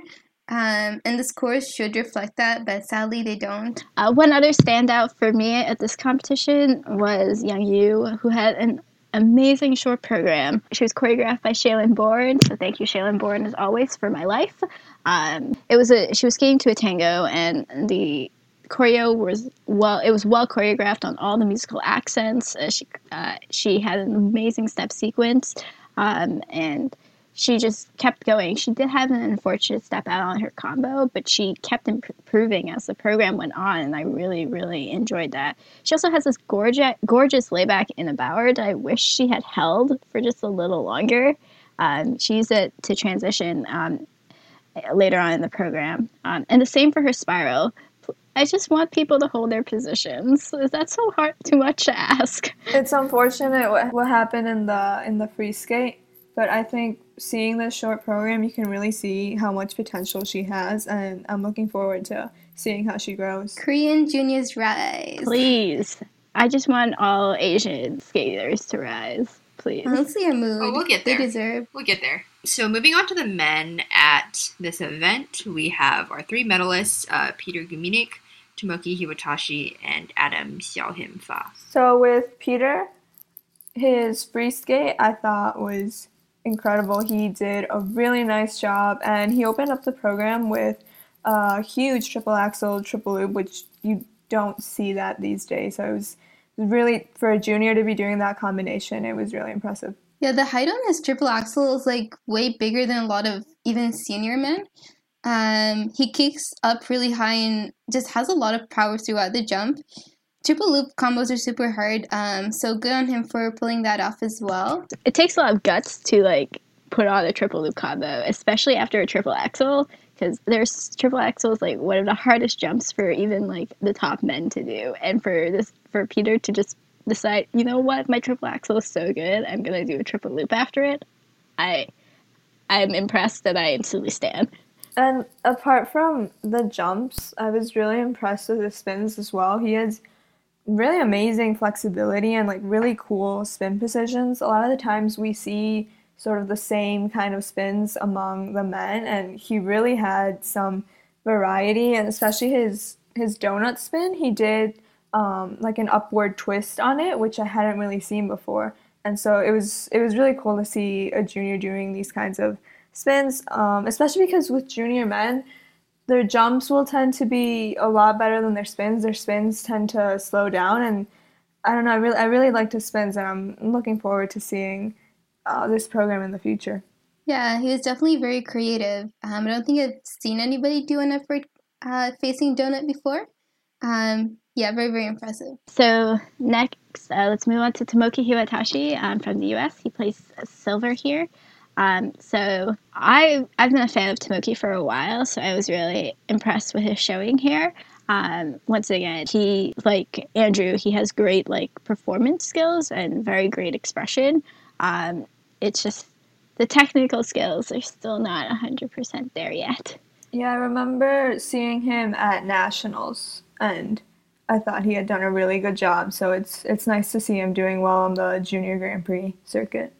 S4: um, and the scores should reflect that, but sadly they don't.
S3: Uh, one other standout for me at this competition was Young Yu, who had an amazing short program. She was choreographed by Shae-Lynn Bourne, so thank you, Shae-Lynn Bourne, as always, for my life. Um, it was a she was skating to a tango, and the choreo was well. It was well choreographed on all the musical accents. Uh, she uh, she had an amazing step sequence, um, and she just kept going. She did have an unfortunate step out on her combo, but she kept improving as the program went on, and I really, really enjoyed that. She also has this gorgeous, gorgeous layback Ina Bauer I wish she had held for just a little longer. Um, she used it to transition um, later on in the program, um, and the same for her spiral. I just want people to hold their positions. Is that so hard? Too much to ask?
S2: It's unfortunate what, what happened in the in the free skate, but I think seeing this short program, you can really see how much potential she has, and I'm looking forward to seeing how she grows.
S4: Korean juniors rise.
S3: Please, I just want all Asian skaters to rise. Please.
S4: Honestly, a mood.
S5: Oh, we'll get there.
S4: They deserve.
S5: We'll get there. So moving on to the men at this event, we have our three medalists: uh, Peter Gumennik, Tomoki Hiwatashi, and Adam Siao Him Fa.
S2: So with Peter, his free skate I thought was incredible. He did a really nice job, and he opened up the program with a huge triple axel, triple loop, which you don't see that these days. So it was really for a junior to be doing that combination. It was really impressive.
S4: Yeah, the height on his triple axel is like way bigger than a lot of even senior men. Um, he kicks up really high and just has a lot of power throughout the jump. Triple loop combos are super hard, um, so good on him for pulling that off as well.
S3: It takes a lot of guts to like put on a triple loop combo, especially after a triple axel, because there's triple axels like one of the hardest jumps for even like the top men to do, and for this for Peter to just decide, you know what, my triple axel is so good, I'm gonna do a triple loop after it. I I'm impressed that I instantly stand.
S2: And apart from the jumps, I was really impressed with the spins as well. He has really amazing flexibility and like really cool spin positions. A lot of the times we see sort of the same kind of spins among the men, and he really had some variety, and especially his his donut spin. He did um, like an upward twist on it, which I hadn't really seen before, and so it was it was really cool to see a junior doing these kinds of spins, um, especially because with junior men their jumps will tend to be a lot better than their spins. Their spins tend to slow down, and I don't know. I really, I really like his spins, and I'm looking forward to seeing uh, this program in the future.
S4: Yeah, he was definitely very creative. Um, I don't think I've seen anybody do an effort uh, facing donut before. Um, yeah, very, very impressive.
S3: So next, uh, let's move on to Tomoki Hiwatashi um, from the U.S. He plays silver here. Um, so I I've been a fan of Tomoki for a while, so I was really impressed with his showing here. Um, once again, he like Andrew, he has great like performance skills and very great expression. Um, it's just the technical skills are still not hundred percent there yet.
S2: Yeah, I remember seeing him at nationals, and I thought he had done a really good job. So it's it's nice to see him doing well on the junior Grand Prix circuit.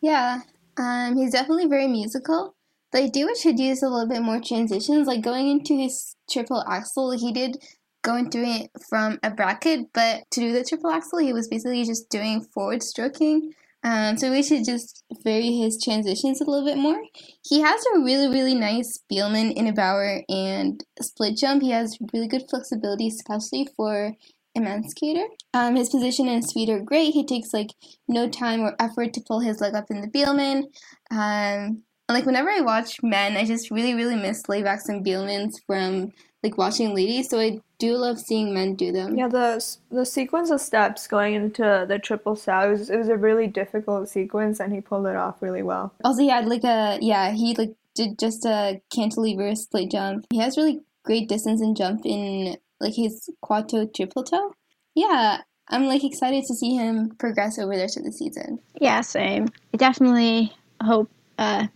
S4: Yeah, um, he's definitely very musical. But I do wish he'd use a little bit more transitions. Like going into his triple axel, he did go into it from a bracket, but to do the triple axel, he was basically just doing forward stroking. Um, so we should just vary his transitions a little bit more. He has a really, really nice Biellmann Ina Bauer and split jump. He has really good flexibility, especially for emancipator. Um, his position and speed are great. He takes like no time or effort to pull his leg up in the Biellmann. Um, like whenever I watch men, I just really really miss laybacks and Biellmanns from like watching ladies. So I do love seeing men do them.
S2: Yeah, the the sequence of steps going into the triple sal it was, it was a really difficult sequence, and he pulled it off really well.
S4: Also, he had like a yeah, he like did just a cantilever split jump. He has really great distance and jump in like his quad toe, triple toe. Yeah, I'm like excited to see him progress over the rest of the season.
S3: Yeah, same. I definitely hope. Uh,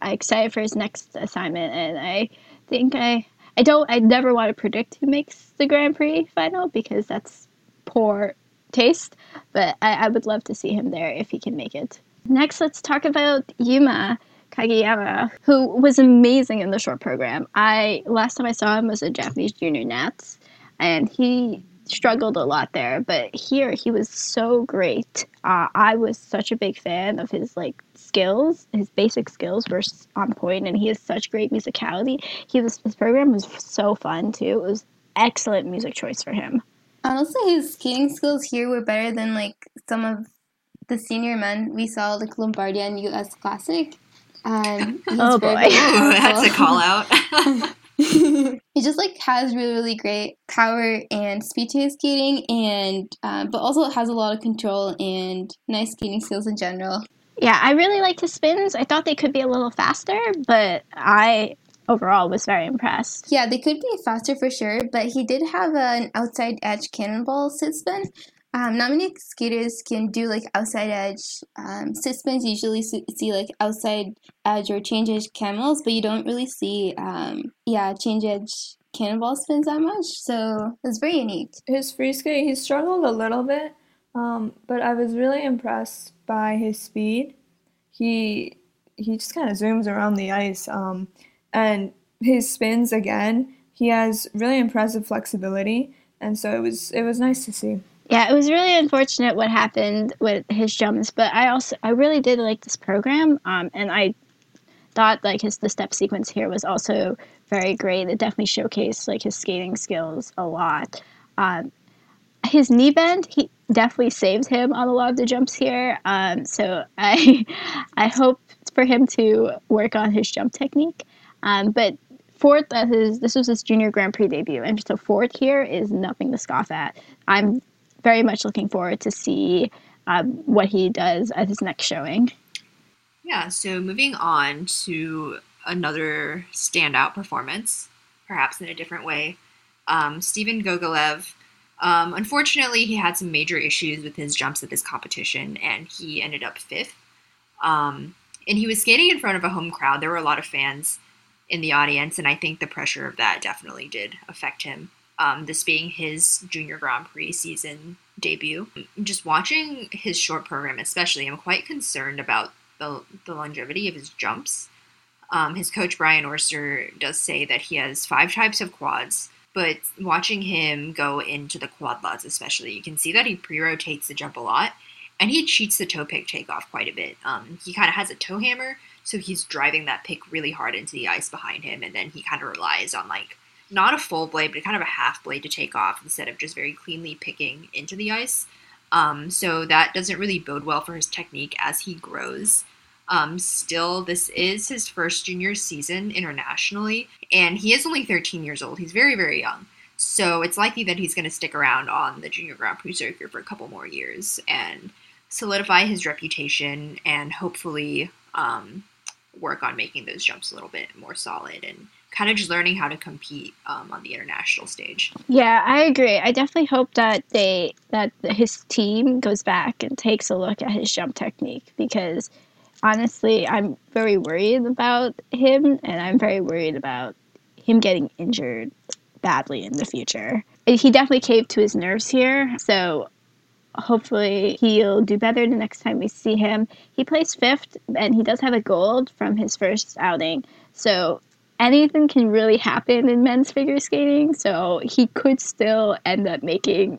S3: I'm excited for his next assignment, and I think I I don't I never want to predict who makes the Grand Prix final because that's poor taste. But I, I would love to see him there if he can make it. Next, let's talk about Yuma. Kagiyama, who was amazing in the short program. I last time I saw him was at Japanese Junior Nats, and he struggled a lot there. But here, he was so great. Uh, I was such a big fan of his like skills. His basic skills were on point, and he has such great musicality. He was his program was so fun too. It was excellent music choice for him.
S4: Honestly, his skating skills here were better than like some of the senior men we saw like Lombardia and U.S. Classic. Um, he's
S3: Oh,
S4: very,
S3: boy.
S4: very
S5: Ooh, that's a call out.
S4: he just like has really really great power and speed to his skating and um, but also has a lot of control and nice skating skills in general
S3: Yeah, I really liked his spins. I thought they could be a little faster, but I overall was very impressed.
S4: yeah they could be faster for sure but he did have an outside edge cannonball sit spin um, not many skaters can do like outside edge um. Usually see, see like outside edge or change edge camels, but you don't really see um, yeah change edge cannonball spins that much. So it's very unique.
S2: His free skate, he struggled a little bit, um, but I was really impressed by his speed. He he just kind of zooms around the ice, um, and his spins again. He has really impressive flexibility, and so it was it was nice to see.
S3: Yeah, it was really unfortunate what happened with his jumps, but I also I really did like this program, um, and I thought like his the step sequence here was also very great. It definitely showcased like his skating skills a lot. Um, his knee bend, he definitely saved him on a lot of the jumps here. Um, so I I hope for him to work on his jump technique. Um, but fourth at his this was his junior Grand Prix debut, and so fourth here is nothing to scoff at. I'm very much looking forward to see um, what he does at his next showing.
S5: Yeah, so moving on to another standout performance, perhaps in a different way. Um, Stephen Gogolev, um, unfortunately, he had some major issues with his jumps at this competition, and he ended up fifth. Um, and he was skating in front of a home crowd. There were a lot of fans in the audience, and I think the pressure of that definitely did affect him. Um, this being his junior Grand Prix season debut. Just watching his short program, especially, I'm quite concerned about the, the longevity of his jumps. Um, his coach Brian Orser does say that he has five types of quads, but watching him go into the quad lutz, especially, you can see that he pre-rotates the jump a lot, and he cheats the toe pick takeoff quite a bit. Um, he kind of has a toe hammer, so he's driving that pick really hard into the ice behind him, and then he kind of relies on like not a full blade, but kind of a half blade to take off instead of just very cleanly picking into the ice. Um, so that doesn't really bode well for his technique as he grows. Um, still, this is his first junior season internationally, and he is only 13 years old. He's very, very young. So it's likely that he's going to stick around on the Junior Grand Prix circuit for a couple more years and solidify his reputation and hopefully um, work on making those jumps a little bit more solid and kind of just learning how to compete um, on the international stage.
S3: Yeah, I agree. I definitely hope that they that his team goes back and takes a look at his jump technique because honestly, I'm very worried about him and I'm very worried about him getting injured badly in the future. He definitely caved to his nerves here, so hopefully he'll do better the next time we see him. He placed fifth and he does have a gold from his first outing. So anything can really happen in men's figure skating. So he could still end up making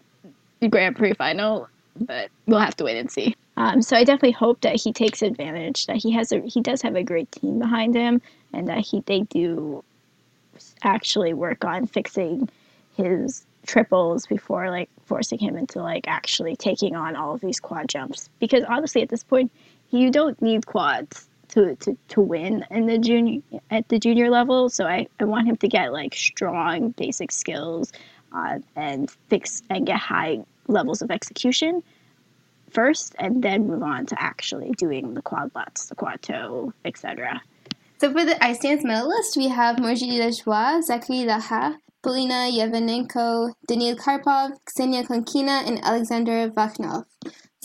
S3: the Grand Prix final, but we'll have to wait and see. Um, so I definitely hope that he takes advantage. That he has a he does have a great team behind him, and that he they do actually work on fixing his triples before like forcing him into like actually taking on all of these quad jumps. Because honestly, at this point, you don't need quads to, to, to win in the junior at the junior level. So I, I want him to get like strong basic skills uh, and fix and get high levels of execution first, and then move on to actually doing the quad lutz, the quad toe, etc.
S4: So for the ice dance medalists, we have Marjorie Lajoie, Zachary Lagha, Polina Ivanenko, Daniil Karpov, Ksenia Konkina, and Alexander Vakhnov.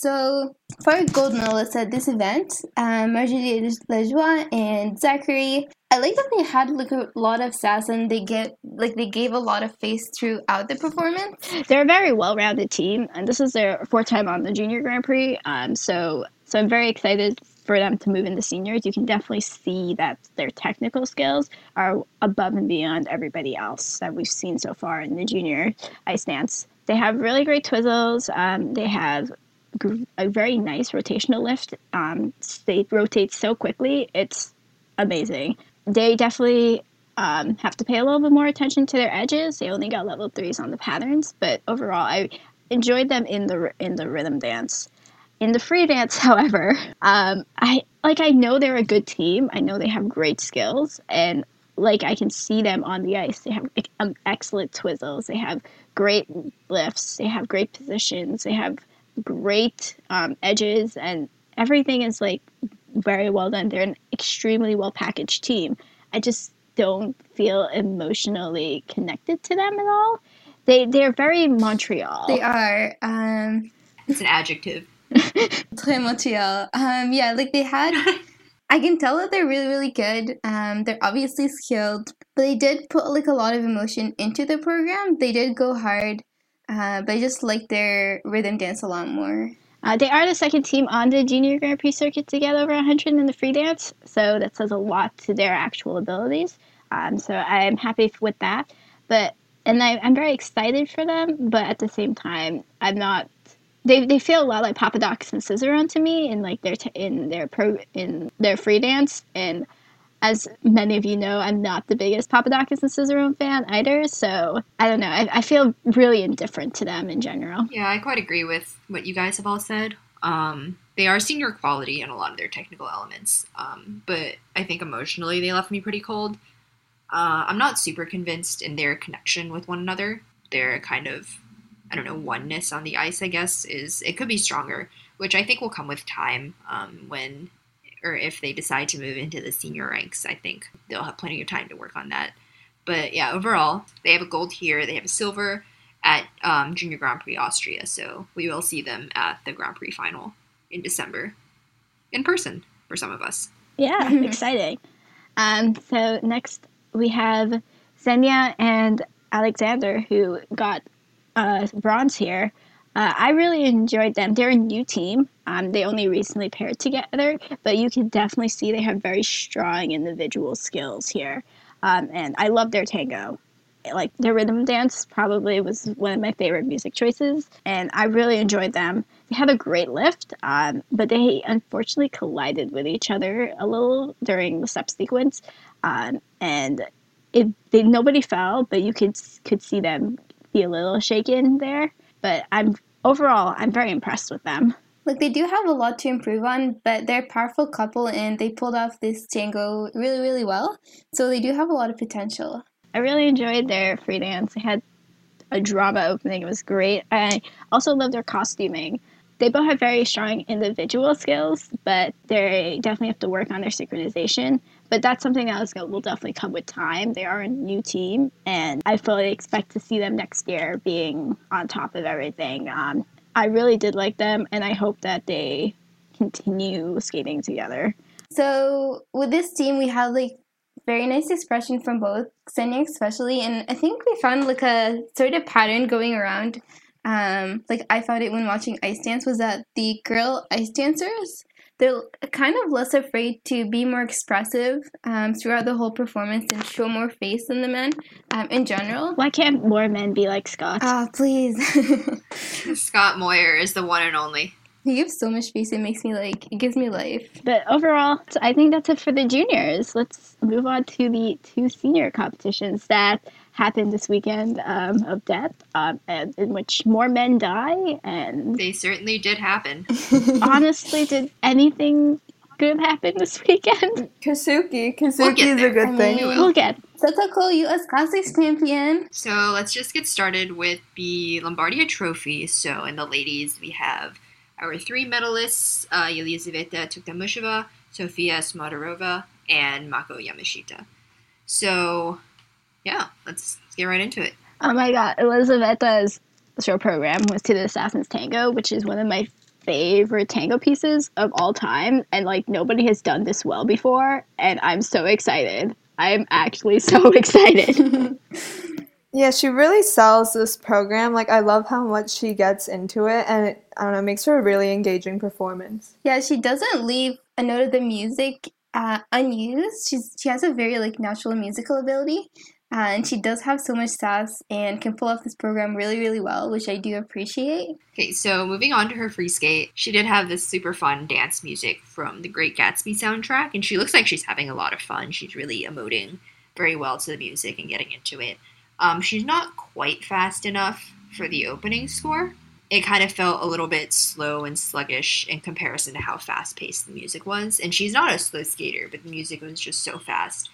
S4: So for gold medalists at this event, um, Marjorie Lajoie and Zachary, I like that they had like a lot of sass and they get like they gave a lot of face throughout the performance.
S3: They're a very well-rounded team, and this is their fourth time on the Junior Grand Prix. Um, so so I'm very excited for them to move into seniors. You can definitely see that their technical skills are above and beyond everybody else that we've seen so far in the junior ice dance. They have really great twizzles. Um, they have a very nice rotational lift. Um, they rotate so quickly; it's amazing. They definitely um, have to pay a little bit more attention to their edges. They only got level threes on the patterns, but overall, I enjoyed them in the in the rhythm dance. In the free dance, however, um, I like I know they're a good team. I know they have great skills, and like I can see them on the ice. They have um, excellent twizzles. They have great lifts. They have great positions. They have great um, edges, and everything is like very well done. They're an extremely well packaged team. I just don't feel emotionally connected to them at all. They they're very Montreal.
S4: They are. Um,
S5: It's an adjective.
S4: Très Montreal. Um, yeah, like they had. I can tell that they're really, really good. Um, they're obviously skilled, but they did put like a lot of emotion into the program. They did go hard, uh, but I just like their rhythm dance a lot more.
S3: Uh, they are the second team on the junior Grand Prix circuit to get over 100 in the free dance, so that says a lot to their actual abilities. Um, so I'm happy with that. But and I, I'm very excited for them, but at the same time, I'm not. They, they feel a lot like Papadakis and Cizeron to me in like their t- in their pro in their free dance and as many of you know, I'm not the biggest Papadakis and Cizeron fan either. So I don't know. I, I feel really indifferent to them in general.
S5: Yeah, I quite agree with what you guys have all said. Um, they are senior quality in a lot of their technical elements, um, but I think emotionally they left me pretty cold. Uh, I'm not super convinced in their connection with one another. Their kind of, I don't know, oneness on the ice, I guess, is it could be stronger, which I think will come with time um, when or if they decide to move into the senior ranks. I think they'll have plenty of time to work on that. But yeah, overall, they have a gold here. They have a silver at um, Junior Grand Prix Austria, so we will see them at the Grand Prix final in December in person for some of us.
S3: Yeah, exciting. Um, so next we have Ksenia and Alexander who got uh, bronze here. Uh, I really enjoyed them. They're a new team. Um, they only recently paired together, but you can definitely see they have very strong individual skills here. Um, and I love their tango. Like their rhythm dance probably was one of my favorite music choices, and I really enjoyed them. They had a great lift, um, but they unfortunately collided with each other a little during the step sequence, um, and it they, nobody fell, but you could could see them be a little shaken there. But I'm overall, I'm very impressed with them.
S4: Like they do have a lot to improve on, but they're a powerful couple and they pulled off this tango really, really well. So they do have a lot of potential.
S3: I really enjoyed their free dance. They had a drama opening. It was great. I also love their costuming. They both have very strong individual skills, but they definitely have to work on their synchronization. But that's something that will definitely come with time. They are a new team, and I fully expect to see them next year being on top of everything. Um, I really did like them, and I hope that they continue skating together.
S4: So with this team, we had like very nice expression from both Ksenia especially, and I think we found like a sort of pattern going around. Um, like I found it when watching ice dance was that the girl ice dancers they're kind of less afraid to be more expressive um, throughout the whole performance and show more face than the men um, in general.
S3: Why can't more men be like Scott?
S4: Oh, please.
S5: Scott Moir is the one and only.
S4: He gives so much face. It makes me like it gives me life.
S3: But overall, I think that's it for the juniors. Let's move on to the two senior competitions that happened this weekend um, of death, um, and in which more men die. And
S5: They certainly did happen.
S3: honestly, did anything good happen this weekend?
S2: Kasuki.
S5: We'll
S2: Kasuki is
S5: there.
S2: a good
S4: I
S2: thing.
S4: mean-
S3: We'll get.
S4: Satoko U.S. Classics champion.
S5: So let's just get started with the Lombardia Trophy. So in the ladies, we have our three medalists, uh, Yelizaveta Tuktamysheva, Sofia Samodurova, and Mako Yamashita. So, yeah, let's get right into it.
S3: Oh my god, Elizaveta's show program was to the Assassin's Tango, which is one of my favorite tango pieces of all time. And like nobody has done this well before, and I'm so excited. I'm actually so excited.
S2: Yeah, she really sells this program. Like, I love how much she gets into it, and it, I don't know, makes for a really engaging performance.
S4: Yeah, she doesn't leave a note of the music uh, unused. She's she has a very like natural musical ability, uh, and she does have so much sass and can pull off this program really really well, which I do appreciate.
S5: Okay, so moving on to her free skate, she did have this super fun dance music from the Great Gatsby soundtrack, and she looks like she's having a lot of fun. She's really emoting very well to the music and getting into it. Um, she's not quite fast enough for the opening score, it kind of felt a little bit slow and sluggish in comparison to how fast paced the music was. And she's not a slow skater, but the music was just so fast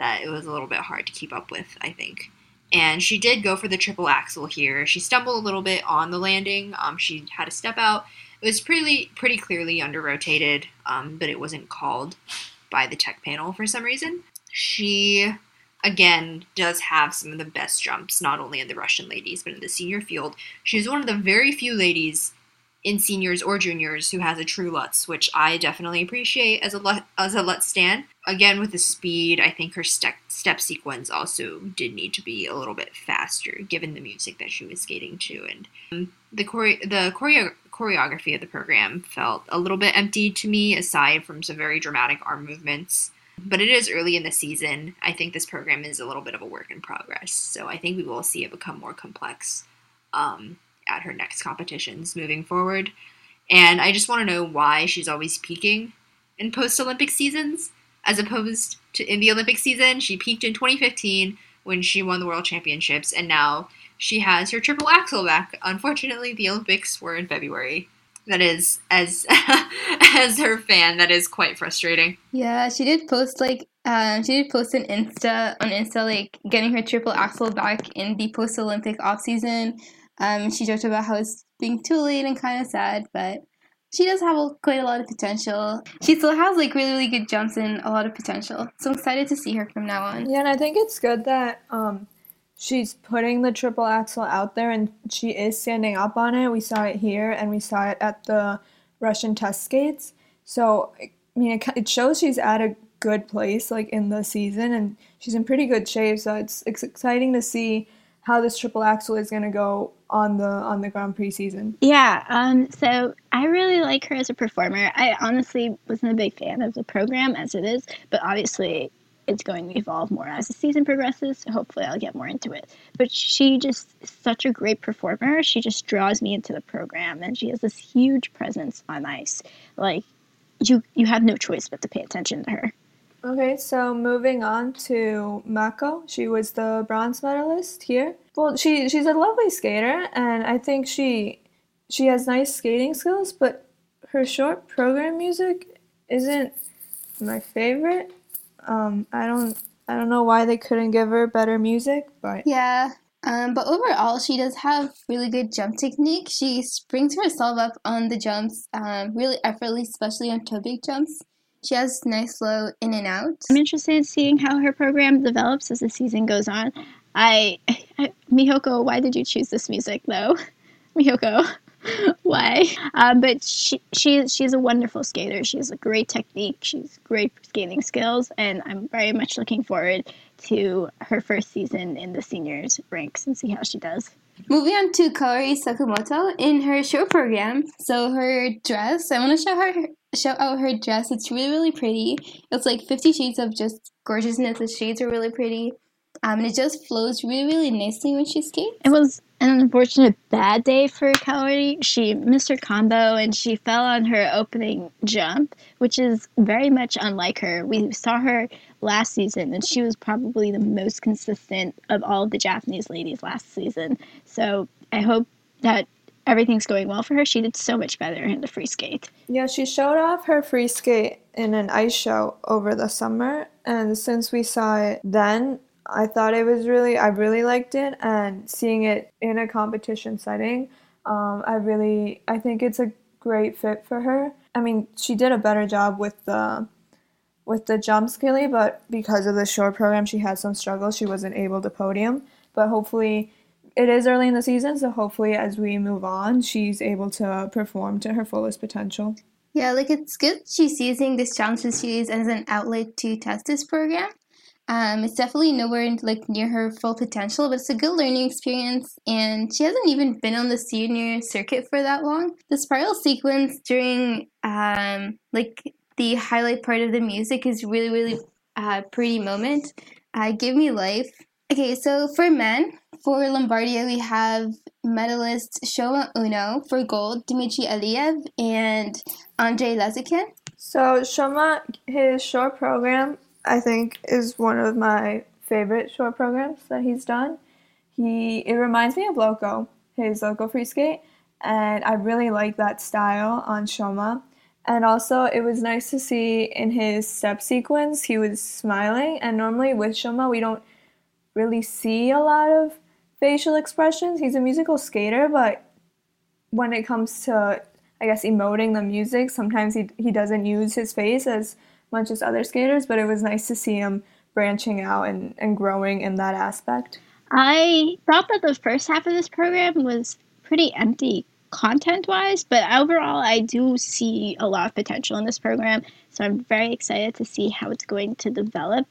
S5: that it was a little bit hard to keep up with, I think. And she did go for the triple axel here. She stumbled a little bit on the landing. Um, she had to step out. It was pretty pretty clearly under rotated, um, but it wasn't called by the tech panel for some reason. She again does have some of the best jumps, not only in the Russian ladies, but in the senior field. She's one of the very few ladies in seniors or juniors who has a true Lutz, which I definitely appreciate as a as a Lutz stand. Again, with the speed, I think her step step sequence also did need to be a little bit faster, given the music that she was skating to, and um, the chore- the choreo- choreography of the program felt a little bit empty to me, aside from some very dramatic arm movements. But it is early in the season. I think this program is a little bit of a work in progress, so I think we will see it become more complex um, at her next competitions moving forward. And I just want to know why she's always peaking in post Olympic seasons as opposed to in the Olympic season. She peaked in 2015 when she won the World Championships, and now she has her triple axel back. Unfortunately, the Olympics were in February. That is, as as her fan, that is quite frustrating.
S4: Yeah, she did post like um, she did post an Insta on Insta like getting her triple axel back in the post Olympic off season. Um, she joked about how it's being too late and kind of sad, but she does have a, quite a lot of potential. She still has like really really good jumps and a lot of potential. So I'm excited to see her from now on.
S2: Yeah, and I think it's good that um, she's putting the triple axel out there and she is standing up on it. We saw it here and we saw it at the Russian test skates. So I mean, it, it shows she's at a good place like in the season and she's in pretty good shape. So it's, it's exciting to see how this triple axel is going to go on the on the Grand Prix season.
S3: Yeah, um, so I really like her as a performer. I honestly wasn't a big fan of the program as it is, but obviously it's going to evolve more as the season progresses. So hopefully, I'll get more into it. But she just such a great performer. She just draws me into the program, and she has this huge presence on ice. Like you, you have no choice but to pay attention to her.
S2: Okay, so moving on to Mako. She was the bronze medalist here. Well, she she's a lovely skater, and I think she she has nice skating skills, but her short program music isn't my favorite. Um, I don't I don't know why they couldn't give her better music, but
S4: Yeah. Um, but overall, she does have really good jump technique. She springs herself up on the jumps um, really effortlessly, especially on toe pick jumps. She has nice flow in and out.
S3: I'm interested in seeing how her program develops as the season goes on. I, I Mihoko, why did you choose this music though? Mihoko, why? Um, but she, she she's a wonderful skater. She has a great technique. She's great skating skills, and I'm very much looking forward to her first season in the seniors ranks and see how she does.
S4: Moving on to Kaori Sakamoto in her show program. So her dress, I want to show her show out her dress. It's really really pretty. It's like Fifty Shades of just gorgeousness. The shades are really pretty. Um, and it just flows really really nicely when she skates.
S3: It was an unfortunate bad day for Kaori. She missed her combo and she fell on her opening jump, which is very much unlike her. We saw her last season and she was probably the most consistent of all the Japanese ladies last season. So I hope that everything's going well for her. She did so much better in the free skate.
S2: yeah, she showed off her free skate in an ice show over the summer, and since we saw it then, I thought it was really I really liked it, and seeing it in a competition setting, um, I really I think it's a great fit for her. I mean, she did a better job with the with the jump skilly, but because of the short program, she had some struggles. She wasn't able to podium, but hopefully. It is early in the season, so hopefully, as we move on, she's able to perform to her fullest potential.
S4: Yeah, like it's good she's using this challenge series as an outlet to test this program. Um, it's definitely nowhere like near her full potential, but it's a good learning experience. And she hasn't even been on the senior circuit for that long. The spiral sequence during um, like the highlight part of the music is really really uh, pretty moment. Uh, give me life. Okay, so for men, for Lombardia, we have medalist Shoma Uno for gold, Dmitry Aliyev, and Andrei Lazukin.
S2: So Shoma, his short program, I think, is one of my favorite short programs that he's done. He it reminds me of Loco, his Loco free skate, and I really like that style on Shoma. And also, it was nice to see in his step sequence, he was smiling. And normally with Shoma, we don't really see a lot of facial expressions. He's a musical skater, but when it comes to, I guess, emoting the music, sometimes he, he doesn't use his face as much as other skaters, but it was nice to see him branching out and, and growing in that aspect.
S3: I thought that the first half of this program was pretty empty content wise, but overall, I do see a lot of potential in this program. So I'm very excited to see how it's going to develop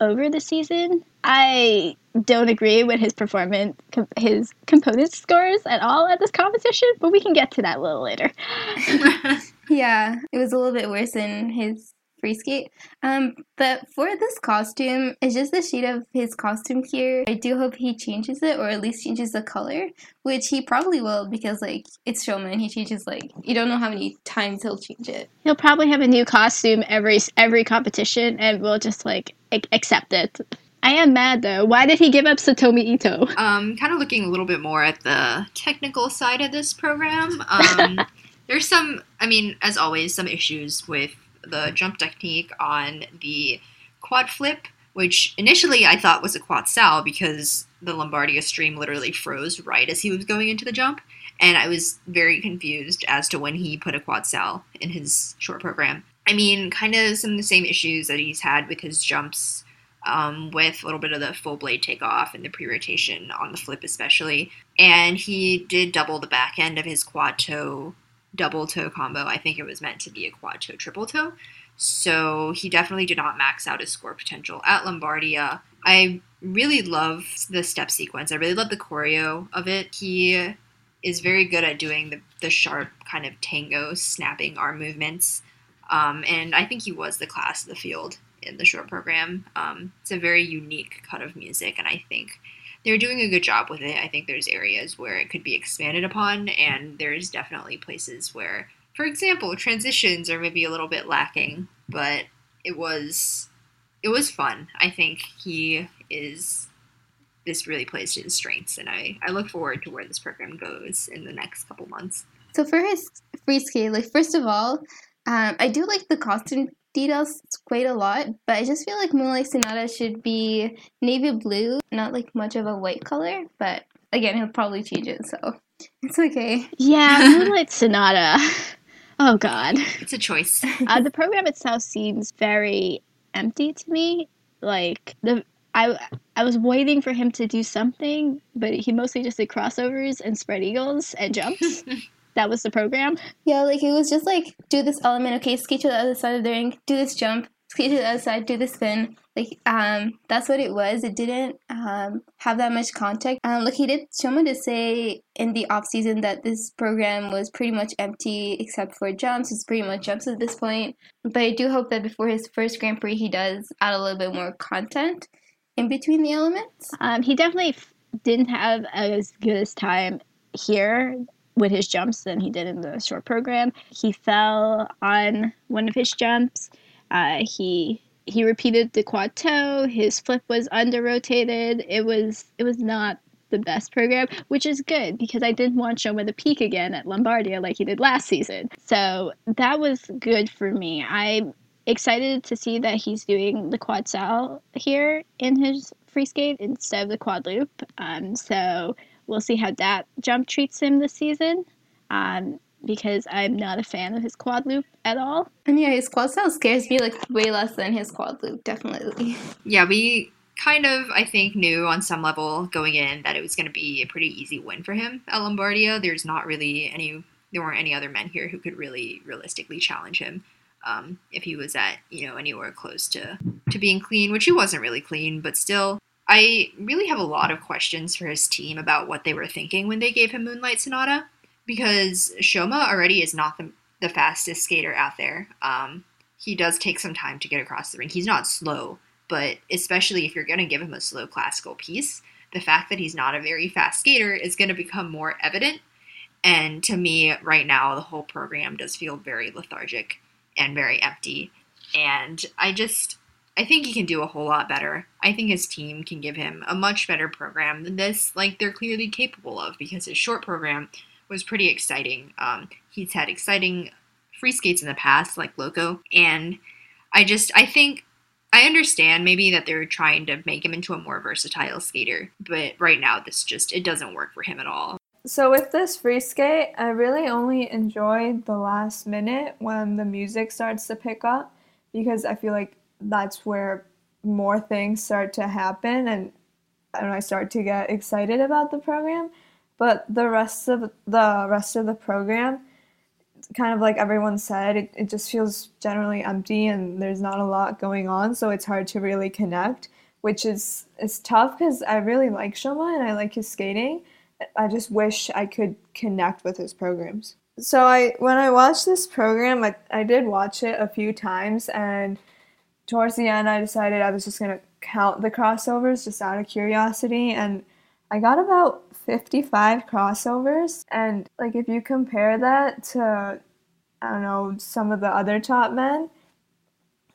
S3: over the season. I don't agree with his performance, his component scores at all at this competition, but we can get to that a little later.
S4: yeah, it was a little bit worse than his free skate. Um, but for this costume, it's just the shade of his costume here. I do hope he changes it or at least changes the color, which he probably will because like it's Shoma. He changes like you don't know how many times he'll change it.
S3: He'll probably have a new costume every every competition, and we'll just like accept it. I am mad though. Why did he give up Satomi Ito?
S5: Um, kind of looking a little bit more at the technical side of this program. Um, there's some, I mean, as always, some issues with the jump technique on the quad flip, which initially I thought was a quad sal because the Lombardia stream literally froze right as he was going into the jump. And I was very confused as to when he put a quad sal in his short program. I mean, kind of some of the same issues that he's had with his jumps, um, with a little bit of the full blade takeoff and the pre rotation on the flip, especially. And he did double the back end of his quad toe double toe combo. I think it was meant to be a quad toe triple toe. So he definitely did not max out his score potential at Lombardia. I really love the step sequence. I really love the choreo of it. He is very good at doing the, the sharp kind of tango snapping arm movements. Um, and I think he was the class of the field in the short program. Um, it's a very unique cut of music, and I think they're doing a good job with it. I think there's areas where it could be expanded upon, and there's definitely places where, for example, transitions are maybe a little bit lacking. But it was it was fun. I think he is this really plays to his strengths, and I I look forward to where this program goes in the next couple months.
S4: So for his free skate, like first of all, um, I do like the costume details quite a lot, but I just feel like Moonlight Sonata should be navy blue, not like much of a white color. But again, he'll probably change it, so it's okay.
S3: Yeah, Moonlight Sonata. Oh God,
S5: it's a choice.
S3: uh, the program itself seems very empty to me. Like the I I was waiting for him to do something, but he mostly just did crossovers and spread eagles and jumps. that was the program.
S4: Yeah, like it was just like do this element, okay, skate to the other side of the ring, do this jump, skate to the other side, do the spin. Like um, that's what it was. It didn't um, have that much contact. Um, like he did Shoma to say in the off season that this program was pretty much empty except for jumps. It's pretty much jumps at this point. But I do hope that before his first Grand Prix, he does add a little bit more content in between the elements.
S3: Um, he definitely f- didn't have as good as time here with his jumps than he did in the short program. He fell on one of his jumps. Uh, he he repeated the quad toe. His flip was under rotated. It was it was not the best program, which is good because I didn't want Shoma to peak again at Lombardia like he did last season. So that was good for me. I'm excited to see that he's doing the quad sal here in his free skate instead of the quad loop. Um, so We'll see how that jump treats him this season. Um, because I'm not a fan of his quad loop at all.
S4: And yeah, his quad sal scares me like way less than his quad loop, definitely.
S5: Yeah, we kind of, I think, knew on some level going in that it was going to be a pretty easy win for him at Lombardia. There's not really any, there weren't any other men here who could really realistically challenge him. Um, if he was at you know anywhere close to to being clean, which he wasn't really clean, but still I really have a lot of questions for his team about what they were thinking when they gave him Moonlight Sonata, because Shoma already is not the, the fastest skater out there. Um, he does take some time to get across the ring. He's not slow, but especially if you're going to give him a slow classical piece, the fact that he's not a very fast skater is going to become more evident. And to me, right now, the whole program does feel very lethargic and very empty. And I just, I think he can do a whole lot better. I think his team can give him a much better program than this, like they're clearly capable of, because his short program was pretty exciting. Um, he's had exciting free skates in the past, like Loco, and I just I think I understand maybe that they're trying to make him into a more versatile skater, but right now this just it doesn't work for him at all.
S2: So with this free skate, I really only enjoyed the last minute when the music starts to pick up because I feel like that's where more things start to happen and and I start to get excited about the program. But the rest of the rest of the program, kind of like everyone said, it, it just feels generally empty and there's not a lot going on, so it's hard to really connect, which is is tough because I really like Shoma and I like his skating. I just wish I could connect with his programs. So I when I watched this program, I, I did watch it a few times and towards the end I decided I was just gonna count the crossovers just out of curiosity and I got about 55 crossovers. And like if you compare that to I don't know some of the other top men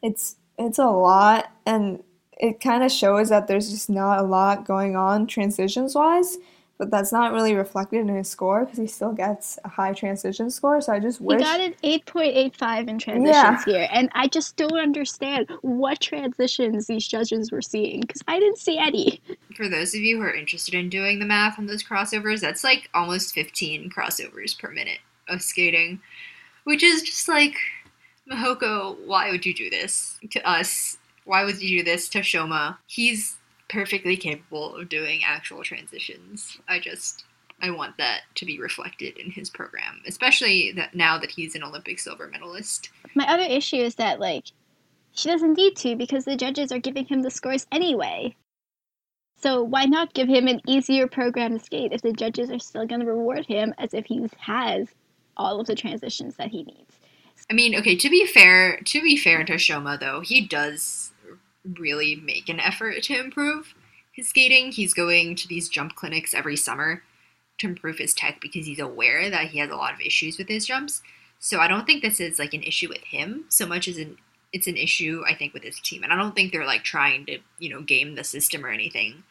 S2: it's it's a lot and it kind of shows that there's just not a lot going on transitions wise but that's not really reflected in his score because he still gets a high transition score. So I just wish
S3: he got an eight point eight five in transitions yeah. here, and I just don't understand what transitions these judges were seeing because I didn't see any.
S5: For those of you who are interested in doing the math on those crossovers, that's like almost fifteen crossovers per minute of skating, which is just like Mahoko. Why would you do this to us? Why would you do this to Shoma? He's perfectly capable of doing actual transitions. I just I want that to be reflected in his program, especially that now that he's an Olympic silver medalist.
S3: My other issue is that like she doesn't need to because the judges are giving him the scores anyway. So why not give him an easier program to skate if the judges are still going to reward him as if he has all of the transitions that he needs?
S5: I mean, okay, to be fair, to be fair to Shoma though, he does really make an effort to improve his skating. He's going to these jump clinics every summer to improve his tech because he's aware that he has a lot of issues with his jumps. So I don't think this is like an issue with him so much as an it's an issue I think with his team. And I don't think they're like trying to, you know, game the system or anything.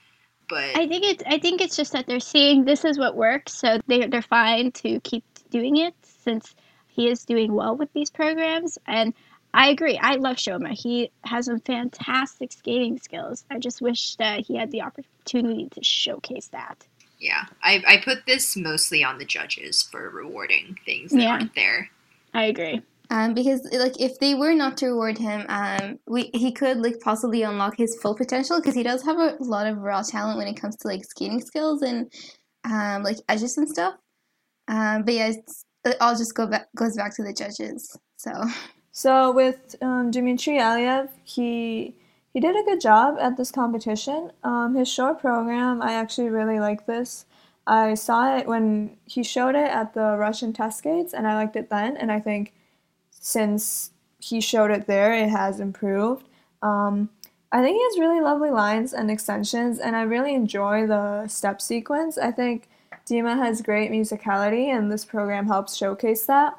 S5: But
S3: I think it's I think it's just that they're seeing this is what works, so they they're fine to keep doing it since he is doing well with these programs and I agree. I love Shoma. He has some fantastic skating skills. I just wish that he had the opportunity to showcase that.
S5: Yeah, I, I put this mostly on the judges for rewarding things that yeah. aren't there.
S3: I agree.
S4: Um, because like if they were not to reward him, um, we he could like possibly unlock his full potential because he does have a lot of raw talent when it comes to like skating skills and um, like edges and stuff. Um, but yeah, it all just go back goes back to the judges. So
S2: So with um, Dmitry Aliev, he he did a good job at this competition. Um, his short program, I actually really like this. I saw it when he showed it at the Russian test skates, and I liked it then. And I think since he showed it there, it has improved. Um, I think he has really lovely lines and extensions, and I really enjoy the step sequence. I think Dima has great musicality, and this program helps showcase that.